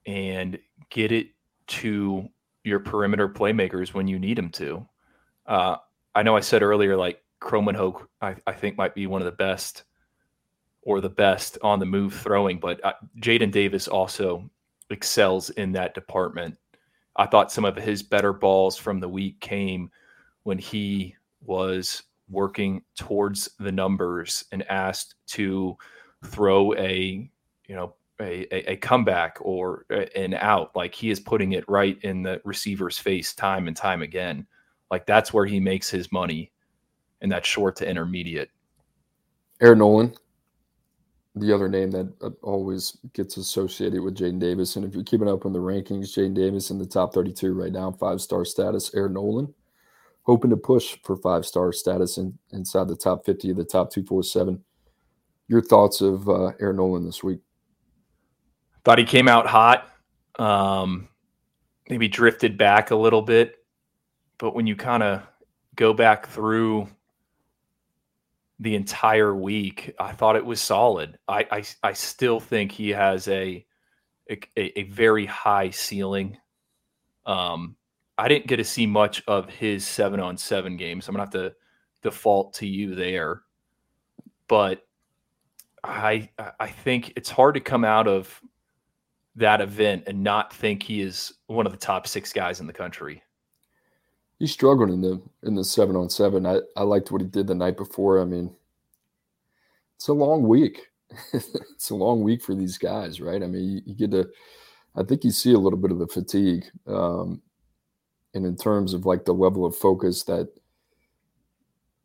and get it to your perimeter playmakers when you need them to. Uh, I know I said earlier, like Kromenhoek, I, I think might be one of the best or the best on the move throwing, but uh, Jadyn Davis also excels in that department. I thought some of his better balls from the week came when he was working towards the numbers and asked to throw a you know a, a, a, comeback or an out like he is putting it right in the receiver's face time and time again like that's where he makes his money in that short to intermediate Air Noland the other name that uh, always gets associated with Jadyn Davis. And if you're keeping up on the rankings, Jadyn Davis in the top 32 right now, five star status. Air Noland hoping to push for five star status in, inside the top 50 of the top 247. Your thoughts of uh, Air Noland this week? Thought he came out hot. Um, maybe drifted back a little bit. But when you kind of go back through the entire week, I thought it was solid. I, I, I still think he has a, a, a very high ceiling. Um, I didn't get to see much of his seven on seven games. I'm gonna have to default to you there, but I I think it's hard to come out of that event and not think he is one of the top six guys in the country. He's struggling in the in the seven on seven. I, I liked what he did the night before. I mean, it's a long week. it's a long week for these guys, right? I mean, you, you, get to I think you see a little bit of the fatigue. Um, and in terms of like the level of focus that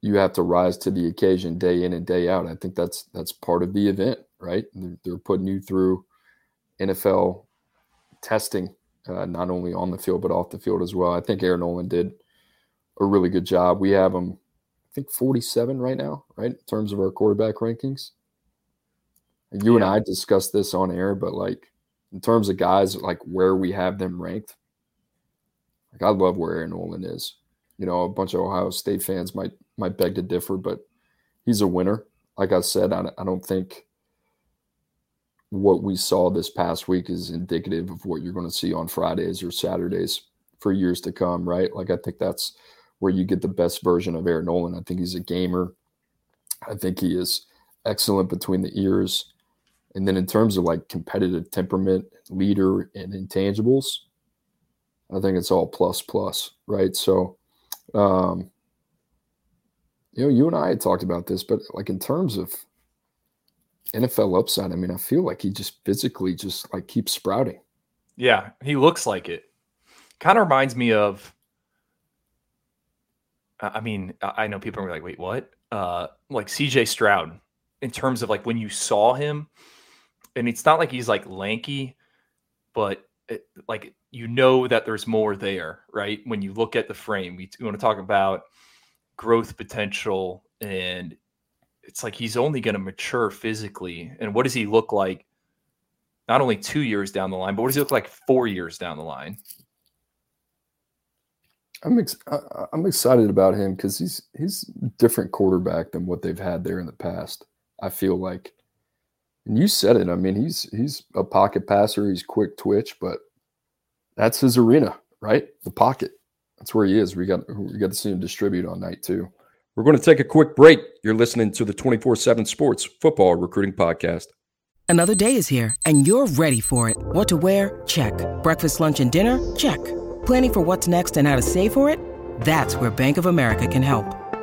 you have to rise to the occasion day in and day out. I think that's that's part of the event, right? They're, they're putting you through NFL testing, uh, not only on the field but off the field as well. I think Air Noland did a really good job. We have him, I think, 47 right now, right, in terms of our quarterback rankings. You yeah. and I discussed this on air, but like in terms of guys, like where we have them ranked, like I love where Air Noland is. You know, a bunch of Ohio State fans might might beg to differ, but he's a winner. Like I said, I, I don't think what we saw this past week is indicative of what you're going to see on Fridays or Saturdays for years to come, right? Like I think that's where you get the best version of Air Noland. I think he's a gamer. I think he is excellent between the ears. And then in terms of like competitive temperament, leader, and intangibles, I think it's all plus plus, right? So, um, you know, you and I had talked about this, but like in terms of NFL upside, I mean, I feel like he just physically just like keeps sprouting. Yeah, he looks like it. Kind of reminds me of. I mean, I know people are like, "Wait, what?" Uh, like C.J. Stroud, in terms of like when you saw him, and it's not like he's like lanky, but it, like you know that there's more there, right? When you look at the frame, we, we want to talk about growth potential and it's like he's only going to mature physically. And what does he look like? Not only two years down the line, but what does he look like four years down the line? I'm ex- I'm excited about him because he's he's different quarterback than what they've had there in the past. I feel like, and you said it. I mean, he's he's a pocket passer. He's quick twitch, but that's his arena, right? The pocket. That's where he is. We got we got to see him distribute on night two. We're going to take a quick break. You're listening to the 24 7 Sports Football Recruiting Podcast. Another day is here, and you're ready for it. What to wear? Check. Breakfast, lunch, and dinner? Check. Planning for what's next and how to save for it? That's where Bank of America can help.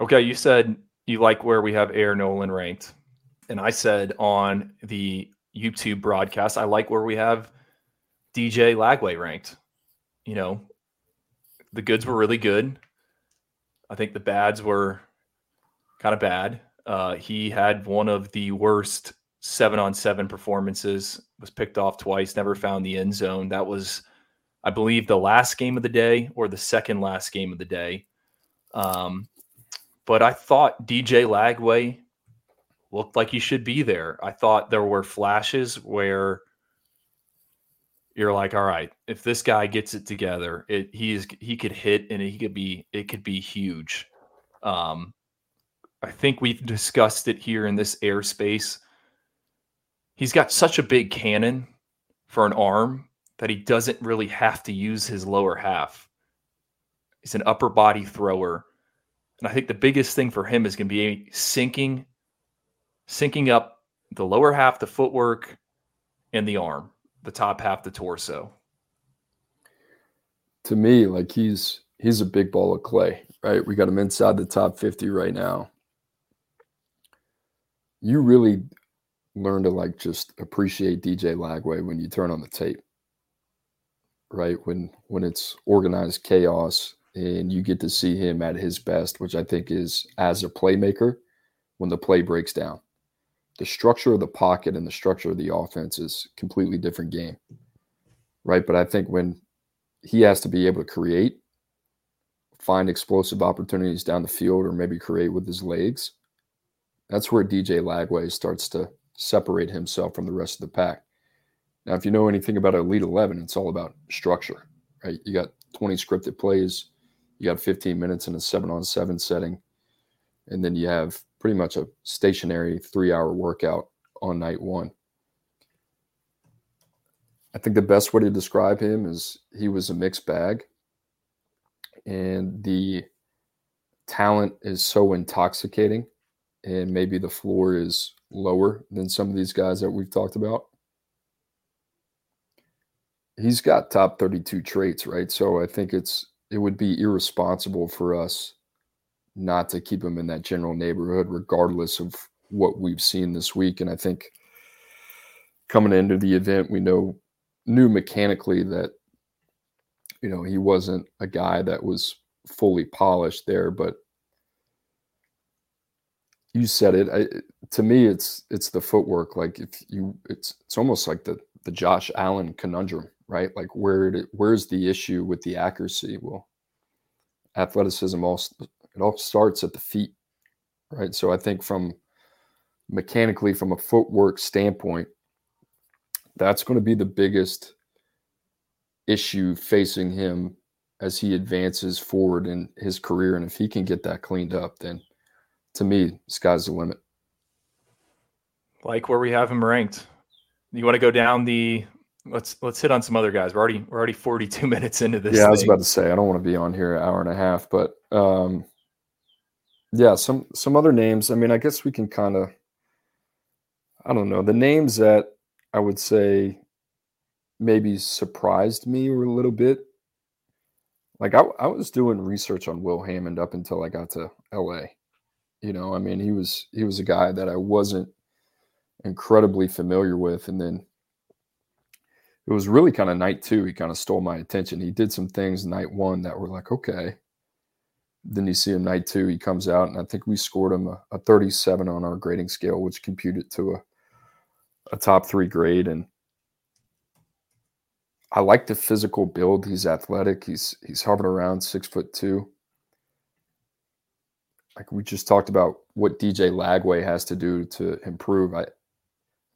Okay, you said you like where we have Air Noland ranked. And I said on the YouTube broadcast, I like where we have DJ Lagway ranked. You know, the goods were really good. I think the bads were kind of bad. Uh, he had one of the worst seven on seven performances, was picked off twice, never found the end zone. That was, I believe, the last game of the day or the second last game of the day. Um, but I thought DJ Lagway looked like he should be there. I thought there were flashes where you're like, all right, if this guy gets it together, it he he could hit and he could be it could be huge. Um, I think we've discussed it here in this airspace. He's got such a big cannon for an arm that he doesn't really have to use his lower half. He's an upper body thrower and I think the biggest thing for him is going to be sinking, syncing up the lower half, the footwork, and the arm, the top half, the torso. To me, like he's he's a big ball of clay, right? We got him inside the top 50 right now. You really learn to like just appreciate DJ Lagway when you turn on the tape. Right? When when it's organized chaos and you get to see him at his best, which I think is as a playmaker when the play breaks down. The structure of the pocket and the structure of the offense is completely different game. Right. But I think when he has to be able to create, find explosive opportunities down the field, or maybe create with his legs, that's where DJ Lagway starts to separate himself from the rest of the pack. Now, if you know anything about Elite 11, it's all about structure, right? You got 20 scripted plays, you got 15 minutes in a seven on seven setting. And then you have pretty much a stationary three hour workout on night one. I think the best way to describe him is he was a mixed bag. And the talent is so intoxicating. And maybe the floor is lower than some of these guys that we've talked about. he's got top 32 traits, right? So I think it's it would be irresponsible for us not to keep him in that general neighborhood, regardless of what we've seen this week. And I think coming into the event, we know knew mechanically that you know he wasn't a guy that was fully polished there, but you said it. I, to me, it's it's the footwork. Like if you, it's it's almost like the the Josh Allen conundrum, right? Like where where's the issue with the accuracy? Well, athleticism all it all starts at the feet, right? So I think from mechanically, from a footwork standpoint, that's going to be the biggest issue facing him as he advances forward in his career. And if he can get that cleaned up, then to me, sky's the limit. Like where we have him ranked. You want to go down the let's let's hit on some other guys. We're already we're already 42 minutes into this. Yeah, thing. I was about to say I don't want to be on here an hour and a half, but um yeah, some some other names. I mean, I guess we can kind of I don't know. The names that I would say maybe surprised me a little bit. Like I, I was doing research on Will Hammond up until I got to LA. You know, I mean, he was he was a guy that I wasn't incredibly familiar with, and then it was really kind of night two. He kind of stole my attention. He did some things night one that were like, okay. Then you see him night two. He comes out, and I think we scored him a, a 37 on our grading scale, which computed to a a top three grade. And I like the physical build. He's athletic. He's he's hovering around six foot two. Like we just talked about what DJ Lagway has to do to improve. I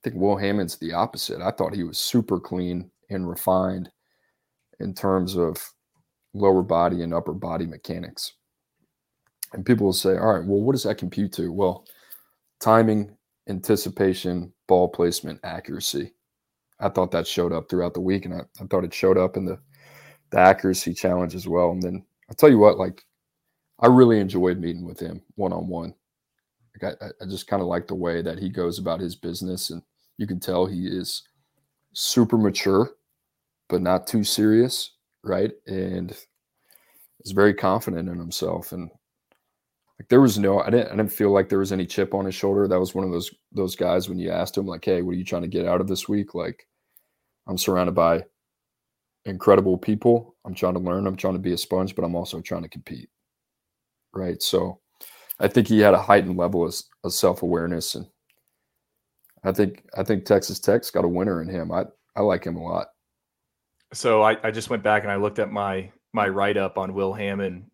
think Will Hammond's the opposite. I thought he was super clean and refined in terms of lower body and upper body mechanics. And people will say, all right, well, what does that compute to? Well, timing, anticipation, ball placement, accuracy. I thought that showed up throughout the week, and I, I thought it showed up in the the accuracy challenge as well. And then I'll tell you what, like I really enjoyed meeting with him one on one. Like I, I just kind of like the way that he goes about his business, and you can tell he is super mature, but not too serious, right? And is very confident in himself. And like there was no, I didn't, I didn't feel like there was any chip on his shoulder. That was one of those those guys when you asked him like, "Hey, what are you trying to get out of this week?" Like, I'm surrounded by incredible people. I'm trying to learn. I'm trying to be a sponge, but I'm also trying to compete. Right. So, I think he had a heightened level of, of self awareness, and I think I think Texas Tech's got a winner in him. I I like him a lot. So I, I just went back and I looked at my my write up on Will Hammond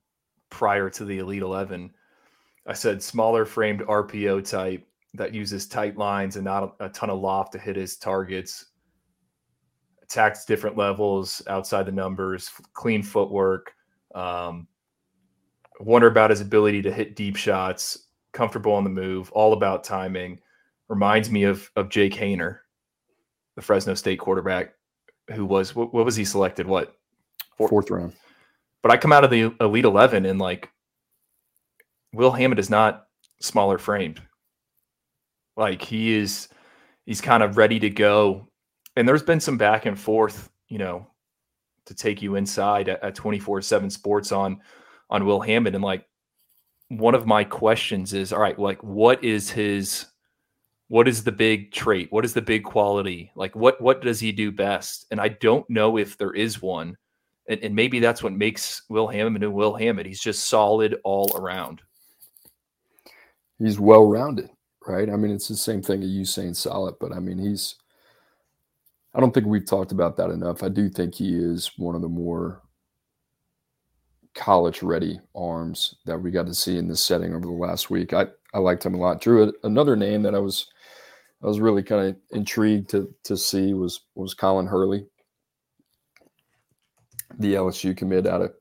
prior to the Elite Eleven, I said smaller framed RPO type that uses tight lines and not a, a ton of loft to hit his targets. Attacks different levels outside the numbers, clean footwork. Um, wonder about his ability to hit deep shots, comfortable on the move, all about timing. Reminds me of of Jake Haener, the Fresno State quarterback, who was what, what was he selected? What fourth, fourth round? But I come out of the Elite Eleven and like Will Hammond is not smaller framed. Like he is, he's kind of ready to go. And there's been some back and forth, you know, to take you inside at 24 7 sports on on Will Hammond. And like one of my questions is all right, like what is his what is the big trait? What is the big quality? Like what what does he do best? And I don't know if there is one. And, and maybe that's what makes Will Hammond and Will Hammond. He's just solid all around he's well rounded, right? I mean, it's the same thing you saying solid, but I mean, he's. I don't think we've talked about that enough. I do think he is one of the more college ready arms that we got to see in this setting over the last week. I, I liked him a lot. Drew, another name that I was I was really kind of intrigued to to see was was Colin Hurley, the LSU commit out of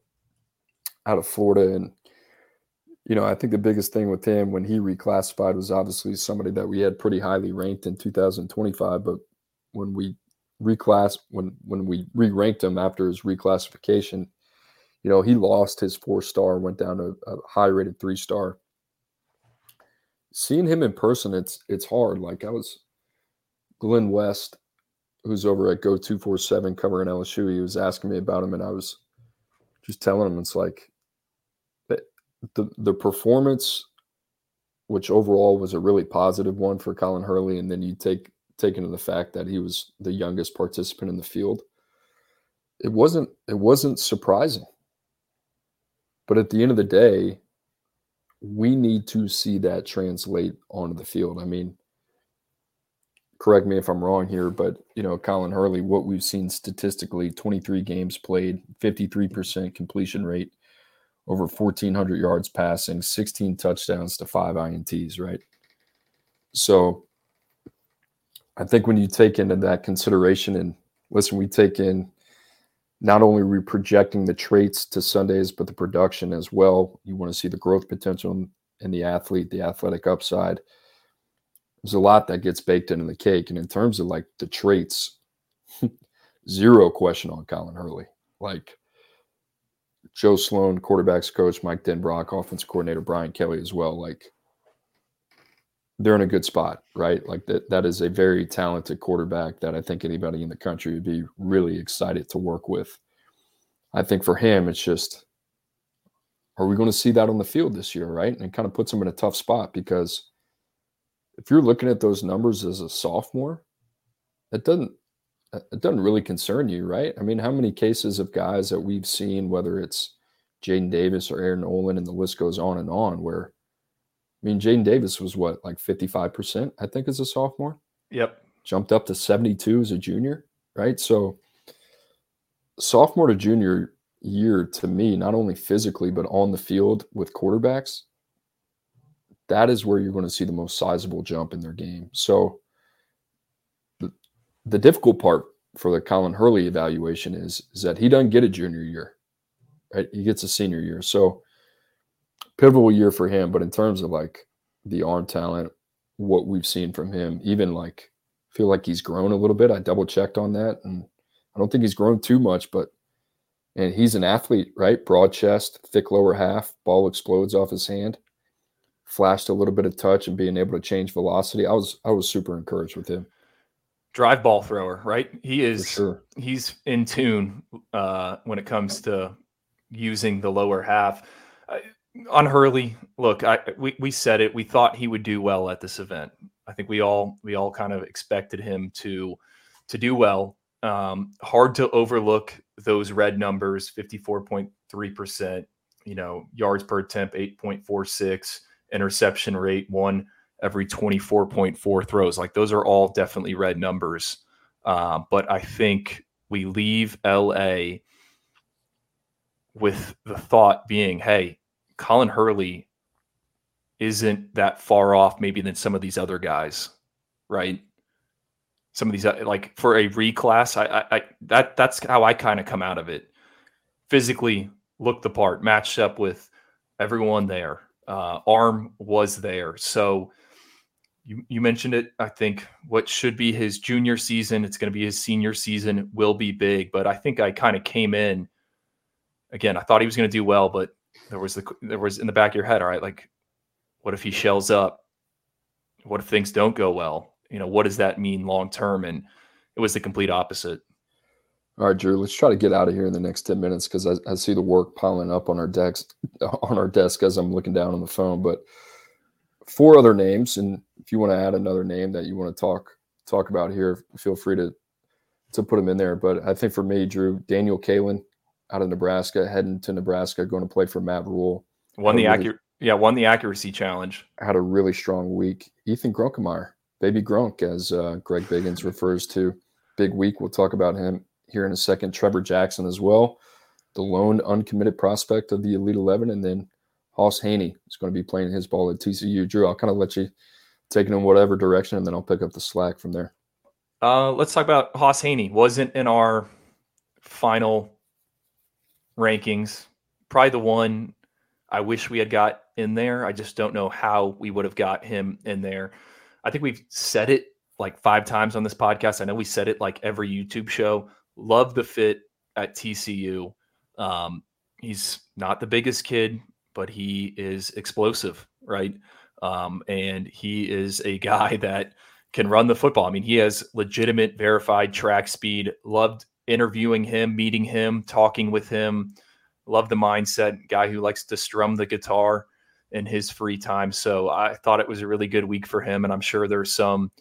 out of Florida, and you know, I think the biggest thing with him when he reclassified was obviously somebody that we had pretty highly ranked in 2025. But when we reclass, when when we re-ranked him after his reclassification, you know, he lost his four star, went down to a high rated three star. Seeing him in person, it's it's hard. Like I was Glenn West who's over at Go Two Four Seven covering LSU, he was asking me about him, and I was just telling him it's like the the performance, which overall was a really positive one for Colin Hurley, and then you take take into the fact that he was the youngest participant in the field. It wasn't it wasn't surprising. But at the end of the day, we need to see that translate onto the field. I mean, correct me if I'm wrong here, but you know, Colin Hurley, what we've seen statistically, 23 games played, 53% completion rate, over 1,400 yards passing, 16 touchdowns to five INTs, right? So I think when you take into that consideration and listen, we take in not only we projecting the traits to Sundays, but the production as well. You want to see the growth potential in the athlete, the athletic upside. There's a lot that gets baked into the cake. And in terms of like the traits, zero question on Colin Hurley. Like Joe Sloan, quarterbacks coach, Mike Denbrock, offense coordinator Brian Kelly as well. Like they're in a good spot, right? Like that that is a very talented quarterback that I think anybody in the country would be really excited to work with. I think for him, it's just are we going to see that on the field this year, right? And it kind of puts him in a tough spot because if you're looking at those numbers as a sophomore, it doesn't uh, it doesn't really concern you, right? I mean, how many cases of guys that we've seen, whether it's Jadyn Davis or Air Noland, and the list goes on and on, where mean, Jadyn Davis was what, like 55%, I think, as a sophomore? Yep. Jumped up to 72 as a junior, right? So, sophomore to junior year, to me, not only physically, but on the field with quarterbacks, that is where you're going to see the most sizable jump in their game. So, the, the difficult part for the Colin Hurley evaluation is, is that he doesn't get a junior year, right? He gets a senior year. So, pivotal year for him. But in terms of like the arm talent, what we've seen from him, even like feel like he's grown a little bit. I double checked on that, and I don't think he's grown too much. But and he's an athlete, right? Broad chest, thick lower half, ball explodes off his hand. Flashed a little bit of touch and being able to change velocity. I was I was super encouraged with him. Drive ball thrower, right? He is sure. he's in tune uh, when it comes to using the lower half on Hurley, look, I we, we said it. We thought he would do well at this event. I think we all we all kind of expected him to to do well. Um, hard to overlook those red numbers: fifty-four point three percent. You know, yards per attempt, eight point four six. Interception rate, one every twenty-four point four throws. Like those are all definitely red numbers. Uh, but I think we leave LA with the thought being, hey, Colin Hurley isn't that far off maybe than some of these other guys, right? Some of these uh, like for a reclass, I, I, I that that's how I kind of come out of it. Physically looked the part, matched up with everyone there. Uh, arm was there, so you, you mentioned it. I think what should be his junior season, it's going to be his senior season, will be big. But I think I kind of came in again. I thought he was going to do well, but there was the there was in the back of your head, all right, like what if he shells up? What if things don't go well? You know, what does that mean long term? And it was the complete opposite. All right, Drew, let's try to get out of here in the next 10 minutes because I, I, see the work piling up on our desk on our desk as I'm looking down on the phone. But four other names, and if you want to add another name that you want to talk talk about here, feel free to to put them in there. But I think for me, Drew, Daniel Kaelin, out of Nebraska, heading to Nebraska, going to play for Matt Rhule. Won the really, accurate, yeah, won the accuracy challenge. Had a really strong week. Ethan Grunkemeyer, baby Grunk, as uh, Greg Biggins refers to. Big week. We'll talk about him here in a second. Trever Jackson as well, the lone uncommitted prospect of the Elite Eleven, and then Hauss Hejny is going to be playing his ball at TCU. Drew, I'll kind of let you take it in whatever direction, and then I'll pick up the slack from there. Uh, let's talk about Hauss Hejny. Wasn't in our final rankings. Probably the one I wish we had got in there. I just don't know how we would have got him in there. I think we've said it like five times on this podcast. I know we said it like every YouTube show. Love the fit at TCU. Um, he's not the biggest kid, but he is explosive, right? Um, and he is a guy that can run the football. I mean, he has legitimate verified track speed. Loved interviewing him, meeting him, talking with him. Love the mindset. Guy who likes to strum the guitar in his free time. So I thought it was a really good week for him. And I'm sure there's some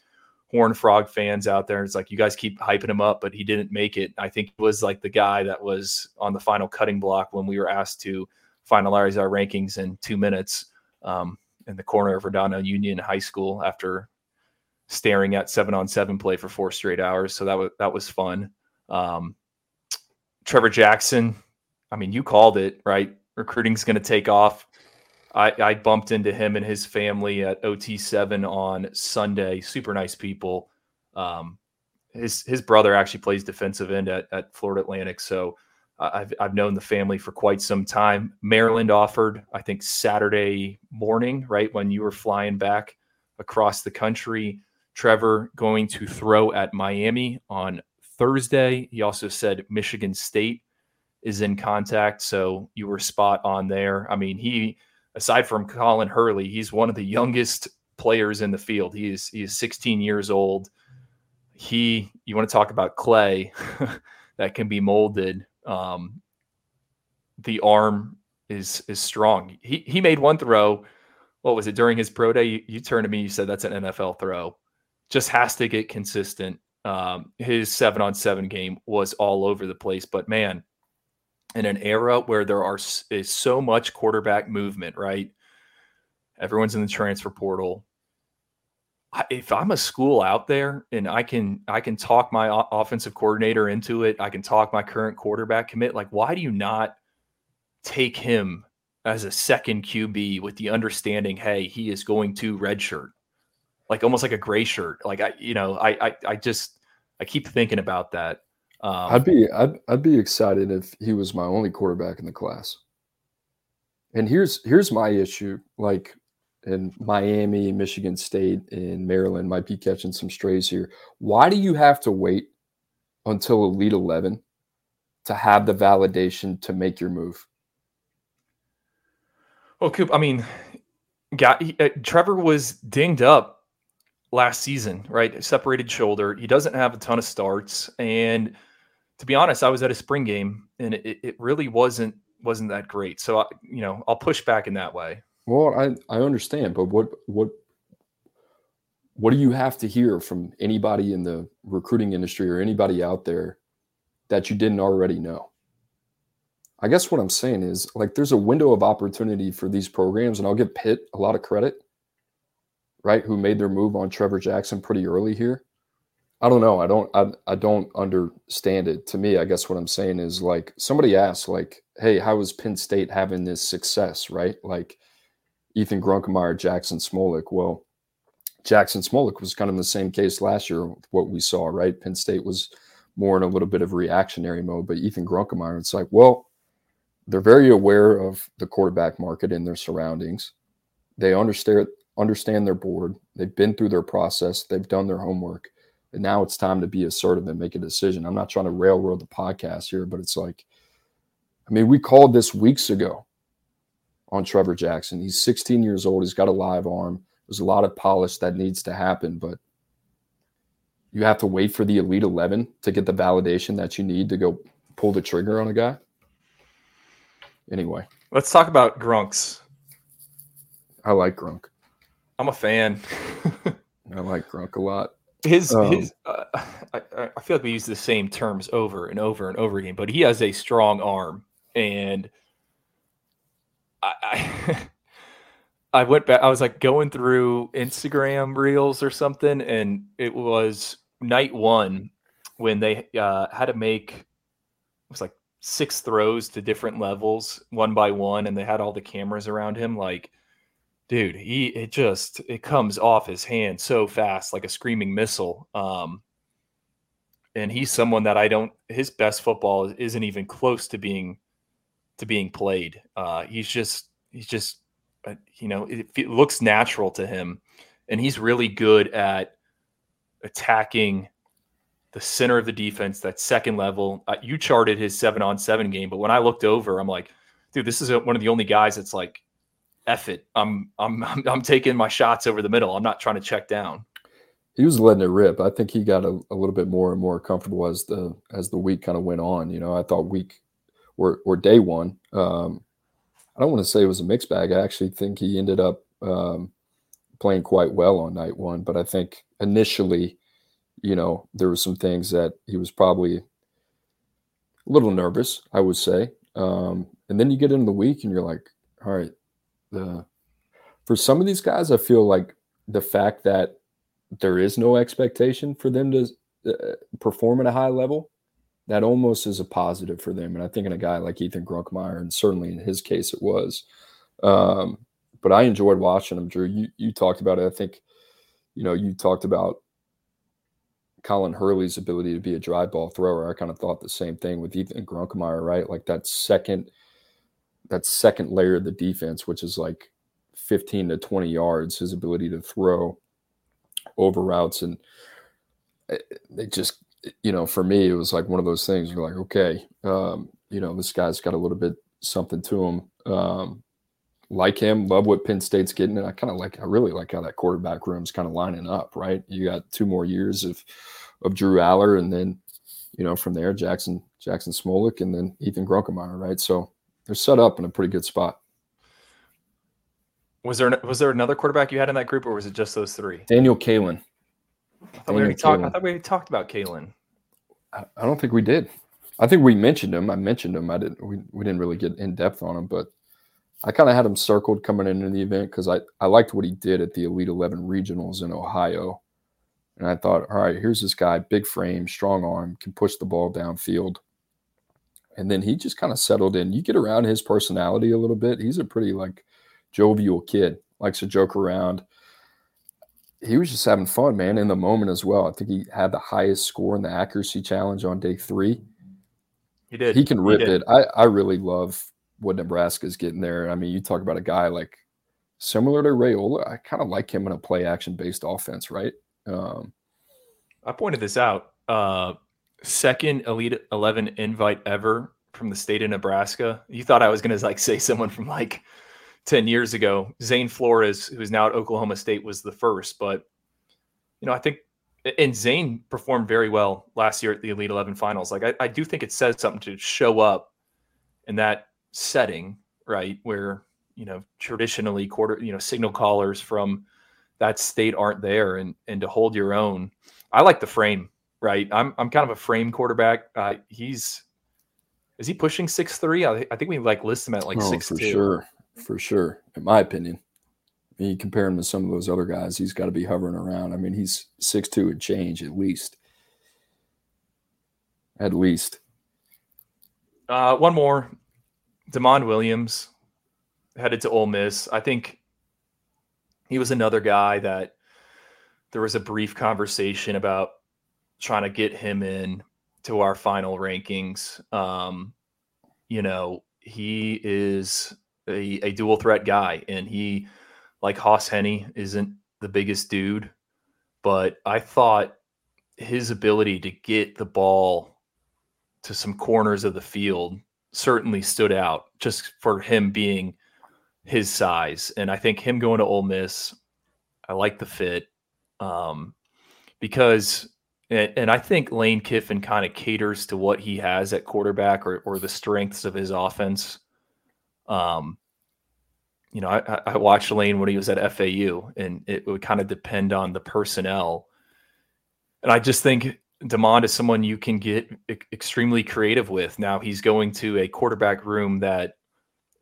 Horn Frog fans out there. It's like you guys keep hyping him up, but he didn't make it. I think he was like the guy that was on the final cutting block when we were asked to finalize our rankings in two minutes um, in the corner of Redondo Union High School after staring at seven on seven play for four straight hours. So that was that was fun. Um, Trever Jackson, I mean, you called it right. Recruiting's going to take off. I, I bumped into him and his family at OT7 on Sunday. Super nice people. Um, his his brother actually plays defensive end at, at Florida Atlantic, so I've I've known the family for quite some time. Maryland offered, I think Saturday morning, right when you were flying back across the country. Trever going to throw at Miami on Thursday. He also said Michigan State is in contact, so you were spot on there. I mean, he aside from Colin Hurley, he's one of the youngest players in the field. He is he is 16 years old. He you want to talk about clay that can be molded. Um, the arm is is strong. He he made one throw. What was it during his pro day? You, you turned to me. You said that's an NFL throw. Just has to get consistent. Um, his seven on seven game was all over the place, but man, in an era where there are is so much quarterback movement, right? Everyone's in the transfer portal. If I'm a school out there and I can I can talk my offensive coordinator into it, I can talk my current quarterback commit. Like, why do you not take him as a second QB with the understanding, hey, he is going to redshirt, like almost like a gray shirt. Like I, you know, I I, I just I keep thinking about that. Um, I'd be I'd, I'd be excited if he was my only quarterback in the class. And here's here's my issue. Like in Miami, Michigan State, and Maryland might be catching some strays here. Why do you have to wait until Elite Eleven to have the validation to make your move? Well, Coop, I mean, got uh, Trever was dinged up last season, right? Separated shoulder. He doesn't have a ton of starts, and to be honest, I was at a spring game and it, it really wasn't wasn't that great. So I, you know, I'll push back in that way. Well, I I understand, but what what what do you have to hear from anybody in the recruiting industry or anybody out there that you didn't already know? I guess what I'm saying is like there's a window of opportunity for these programs, and I'll give Pitt a lot of credit, right? Who made their move on Trever Jackson pretty early here. I don't know. I don't. I, I don't understand it. To me, I guess what I'm saying is like somebody asked, like, "Hey, how is Penn State having this success?" Right? Like Ethan Grunkemeyer, Jackson Smolik. Well, Jackson Smolik was kind of the same case last year. What we saw, right? Penn State was more in a little bit of reactionary mode, but Ethan Grunkemeyer, it's like, well, they're very aware of the quarterback market and their surroundings. They understand understand their board. They've been through their process. They've done their homework and now it's time to be assertive and make a decision. I'm not trying to railroad the podcast here, but it's like, I mean, we called this weeks ago on Trever Jackson. He's 16 years old. He's got a live arm. There's a lot of polish that needs to happen, but you have to wait for the Elite 11 to get the validation that you need to go pull the trigger on a guy. Anyway, let's talk about Grunks. I like Grunk. I'm a fan. I like Grunk a lot. His um, his uh, I, I feel like we use the same terms over and over and over again, but he has a strong arm, and I, I I went back. I was like going through Instagram reels or something, and it was night one when they uh, had to make it was like six throws to different levels, one by one, and they had all the cameras around him. Like dude he it just it comes off his hand so fast like a screaming missile um and he's someone that i don't his best football isn't even close to being to being played uh he's just he's just uh, you know it, it looks natural to him and he's really good at attacking the center of the defense that second level uh, you charted his seven on seven game but when i looked over i'm like dude this is a, one of the only guys that's like F it. I'm, I'm I'm I'm taking my shots over the middle. I'm not trying to check down. he was letting it rip. I think he got a, a little bit more and more comfortable as the as the week kind of went on. You know, I thought week or or day one. Um, I don't want to say it was a mixed bag. I actually think he ended up um, playing quite well on night one. But I think initially, you know, there were some things that he was probably a little nervous. I would say, um, and then you get into the week and you're like, all right, the for some of these guys, I feel like the fact that there is no expectation for them to uh, perform at a high level, that almost is a positive for them. And I think in a guy like Ethan Grunkemeyer, and certainly in his case it was. Um, but I enjoyed watching him, Drew. You you talked about it. I think, you know, you talked about Colin Hurley's ability to be a drive ball thrower. I kind of thought the same thing with Ethan Grunkemeyer, right? Like that second, that second layer of the defense, which is like 15 to 20 yards, his ability to throw over routes. And it just, you know, for me, it was like one of those things you're like, okay, um, you know, this guy's got a little bit something to him. Um, like him, love what Penn State's getting. And I kind of like, I really like how that quarterback room's kind of lining up, right? You got two more years of, of Drew Allar and then, you know, from there, Jaxon, Jaxon Smolik, and then Ethan Grunkemeyer, right? So they're set up in a pretty good spot. Was there was there another quarterback you had in that group, or was it just those three? Daniel Kaelin. I thought, we talked, I thought we talked about Kaelin. I, I don't think we did. I think we mentioned him. I mentioned him. I didn't. We, we didn't really get in depth on him, but I kind of had him circled coming into the event because I I liked what he did at the Elite Eleven regionals in Ohio, and I thought, all right, here's this guy, big frame, strong arm, can push the ball downfield. And then he just kind of settled in. You get around his personality a little bit. He's a pretty like jovial kid, likes to joke around. He was just having fun, man, in the moment as well. I think he had the highest score in the accuracy challenge on day three. He did. He can rip he it. I, I really love what Nebraska's getting there. I mean, you talk about a guy like similar to Raiola. I kind of like him in a play action based offense, right? Um, I pointed this out. Uh, second Elite 11 invite ever from the state of Nebraska. You thought I was going to like say someone from like 10 years ago. Zane Flores, who's now at Oklahoma State, was the first. But, you know, I think, and Zane performed very well last year at the Elite 11 finals. Like, I, I do think it says something to show up in that setting, right? Where, you know, traditionally quarter, you know, signal callers from that state aren't there and, and to hold your own. I like the frame, right? I'm, I'm kind of a frame quarterback. Uh, he's, is he pushing six three? I, I think we like list him at like oh, six for two. sure for sure, in my opinion. I mean, you compare him to some of those other guys, he's got to be hovering around. I mean, he's six two and change at least. At least. Uh, one more. Demond Williams headed to Ole Miss. I think he was another guy that there was a brief conversation about trying to get him in to our final rankings. Um, you know, he is a, a dual threat guy, and he, like Hauss Hejny, isn't the biggest dude, but I thought his ability to get the ball to some corners of the field certainly stood out just for him being his size. And I think him going to Ole Miss, I like the fit um, because, and, and, I think Lane Kiffin kind of caters to what he has at quarterback or, or the strengths of his offense. Um, you know, I, I watched Lane when he was at FAU, and it would kind of depend on the personnel. And I just think Demond is someone you can get extremely creative with. Now he's going to a quarterback room that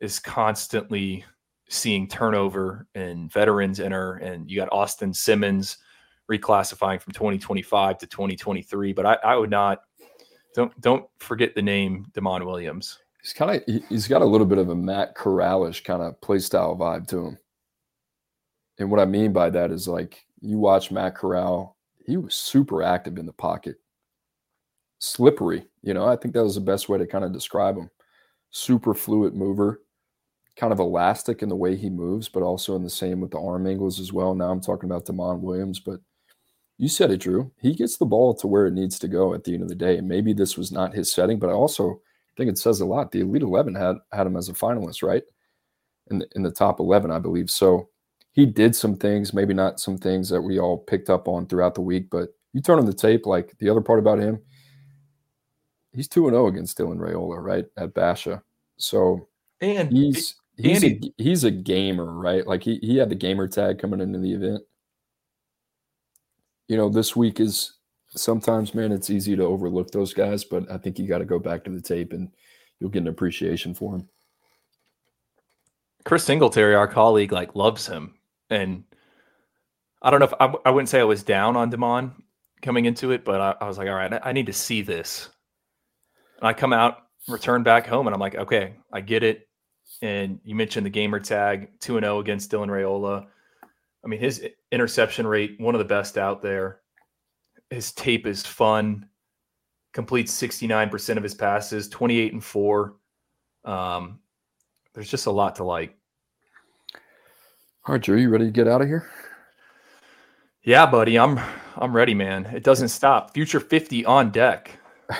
is constantly seeing turnover and veterans enter, and you got Austin Simmons reclassifying from 2025 to 2023. But I, I would not don't don't forget the name Demond Williams he's kind of he's got a little bit of a Matt Corralish kind of play style vibe to him. And what I mean by that is like you watch Matt Corral, he was super active in the pocket. Slippery, you know, I think that was the best way to kind of describe him. Super fluid mover, kind of elastic in the way he moves, but also in the same with the arm angles as well. Now I'm talking about Demond Williams, but you said it, Drew. He gets the ball to where it needs to go at the end of the day. And maybe this was not his setting, but I also think it says a lot. The Elite Eleven had had him as a finalist, right? In the, in the top eleven, I believe. So he did some things, maybe not some things that we all picked up on throughout the week, but you turn on the tape, like the other part about him, he's 2 and 0 against Dylan Raiola, right? At Basha. So and he's he's Andy- a, he's a gamer, right? Like he, he had the gamer tag coming into the event. You know, this week is sometimes, man, it's easy to overlook those guys, but I think you got to go back to the tape and you'll get an appreciation for him. Chris Singletary, our colleague, like loves him, and I don't know if I, I wouldn't say I was down on Demond coming into it, but I, I was like, all right, I, I need to see this. And I come out, return back home, and I'm like, okay, I get it. And you mentioned the gamer tag, two and zero against Dylan Raiola. I mean, his interception rate, one of the best out there. His tape is fun. Completes 69% of his passes, 28 and 4. Um, there's just a lot to like. All right, Drew, you ready to get out of here? Yeah, buddy, I'm I'm ready, man. It doesn't stop. Future 50 on deck.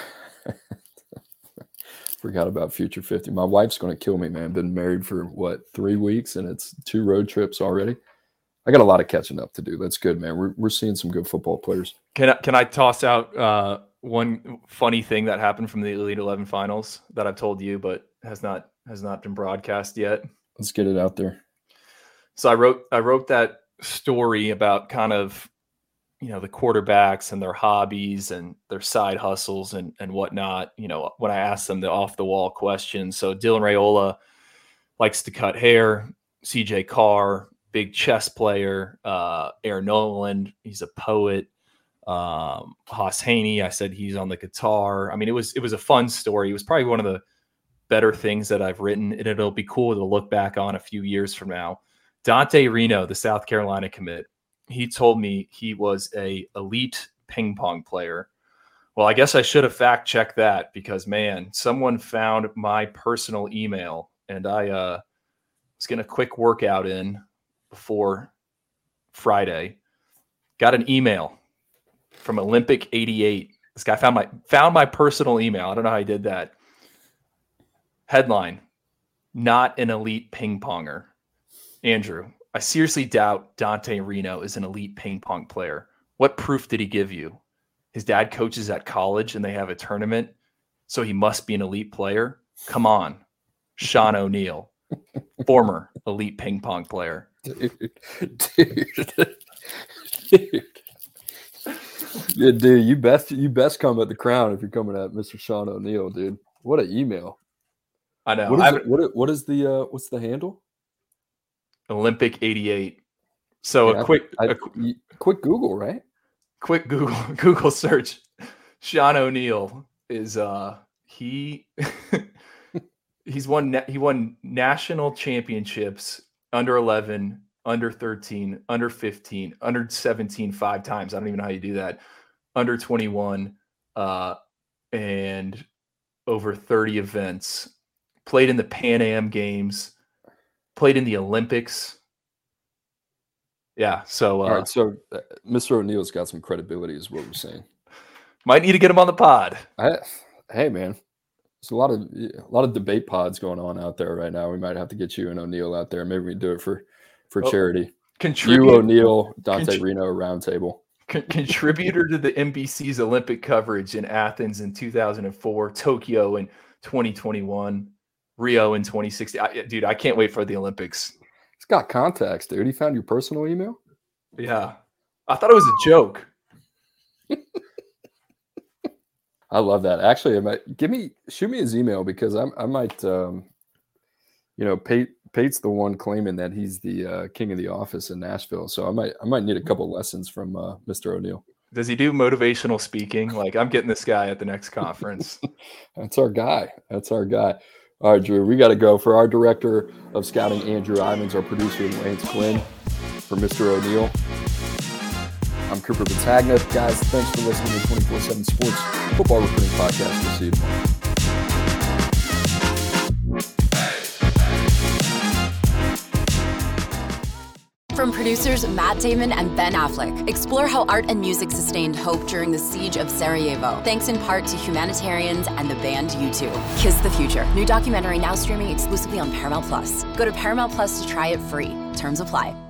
Forgot about Future 50. My wife's going to kill me, man. Been married for what, three weeks, and it's two road trips already. I got a lot of catching up to do. That's good, man. We're, we're seeing some good football players. Can I, can I toss out uh, one funny thing that happened from the Elite 11 finals that I've told you but has not has not been broadcast yet? Let's get it out there. So I wrote I wrote that story about kind of you know the quarterbacks and their hobbies and their side hustles and and whatnot. You know when I asked them the off the wall questions. So Dylan Raiola likes to cut hair. C.J. Carr, big chess player. Uh, Air Noland, he's a poet. Um, Hauss Hejny, I said he's on the guitar. I mean, it was it was a fun story. It was probably one of the better things that I've written, and it'll be cool to look back on a few years from now. Dante Reno, the South Carolina commit, he told me he was a elite ping pong player. Well, I guess I should have fact checked that because man, someone found my personal email and I uh, was getting a quick workout in before Friday. Got an email from Olympic 88. This guy found my found my personal email. I don't know how he did that. Headline: Not an elite ping ponger. Andrew, I seriously doubt Dante Reno is an elite ping pong player. What proof did he give you? His dad coaches at college and they have a tournament, so he must be an elite player. Come on, Sean O'Neill, former elite ping pong player. Dude, dude, dude. Yeah, dude, you best you best come at the crown if you're coming at Mr. Sean O'Neill, dude. What an email. I know. What I it, what, what is the uh what's the handle? Olympic 88. So Yeah, a quick I- a qu- quick Google, right? quick Google Google search. Sean O'Neill is uh he he's won he won national championships under 11, under 13, under 15, under 17 five times. I don't even know how you do that. Under 21 uh and over 30 events. Played in the Pan Am games, played in the Olympics. Yeah, so uh, All right, so uh, Mr. O'Neill's got some credibility, is what we're saying. might need to get him on the pod. I, hey, man, there's a lot of a lot of debate pods going on out there right now. We might have to get you and O'Neill out there. Maybe we do it for for Oh, charity. Contribute, You, O'Neill, Dante Contri- Reno roundtable. con- contributor to the NBC's Olympic coverage in Athens in 2004, Tokyo in 2021, Rio in 2016. I, dude, I can't wait for the Olympics. He's got contacts, dude. He found your personal email. Yeah, I thought it was a joke. I love that. Actually, I might give me shoot me his email because I'm I might um, you know Pate Pate's the one claiming that he's the uh, king of the office in Nashville. So I might I might need a couple lessons from uh, Mr. O'Neill. Does he do motivational speaking? Like, I'm getting this guy at the next conference. That's our guy. That's our guy. All right, Drew, we got to go. For our director of scouting, Andrew Ivins, our producer, Lance Quinn, for Mr. O'Neill, I'm Cooper Petagna. Guys, thanks for listening to 24 7 Sports Football Recruiting Podcast. We'll. From producers Matt Damon and Ben Affleck, explore how art and music sustained hope during the siege of Sarajevo, thanks in part to humanitarians and the band U2. Kiss the Future, new documentary now streaming exclusively on Paramount Plus. Go to Paramount Plus to try it free. Terms apply.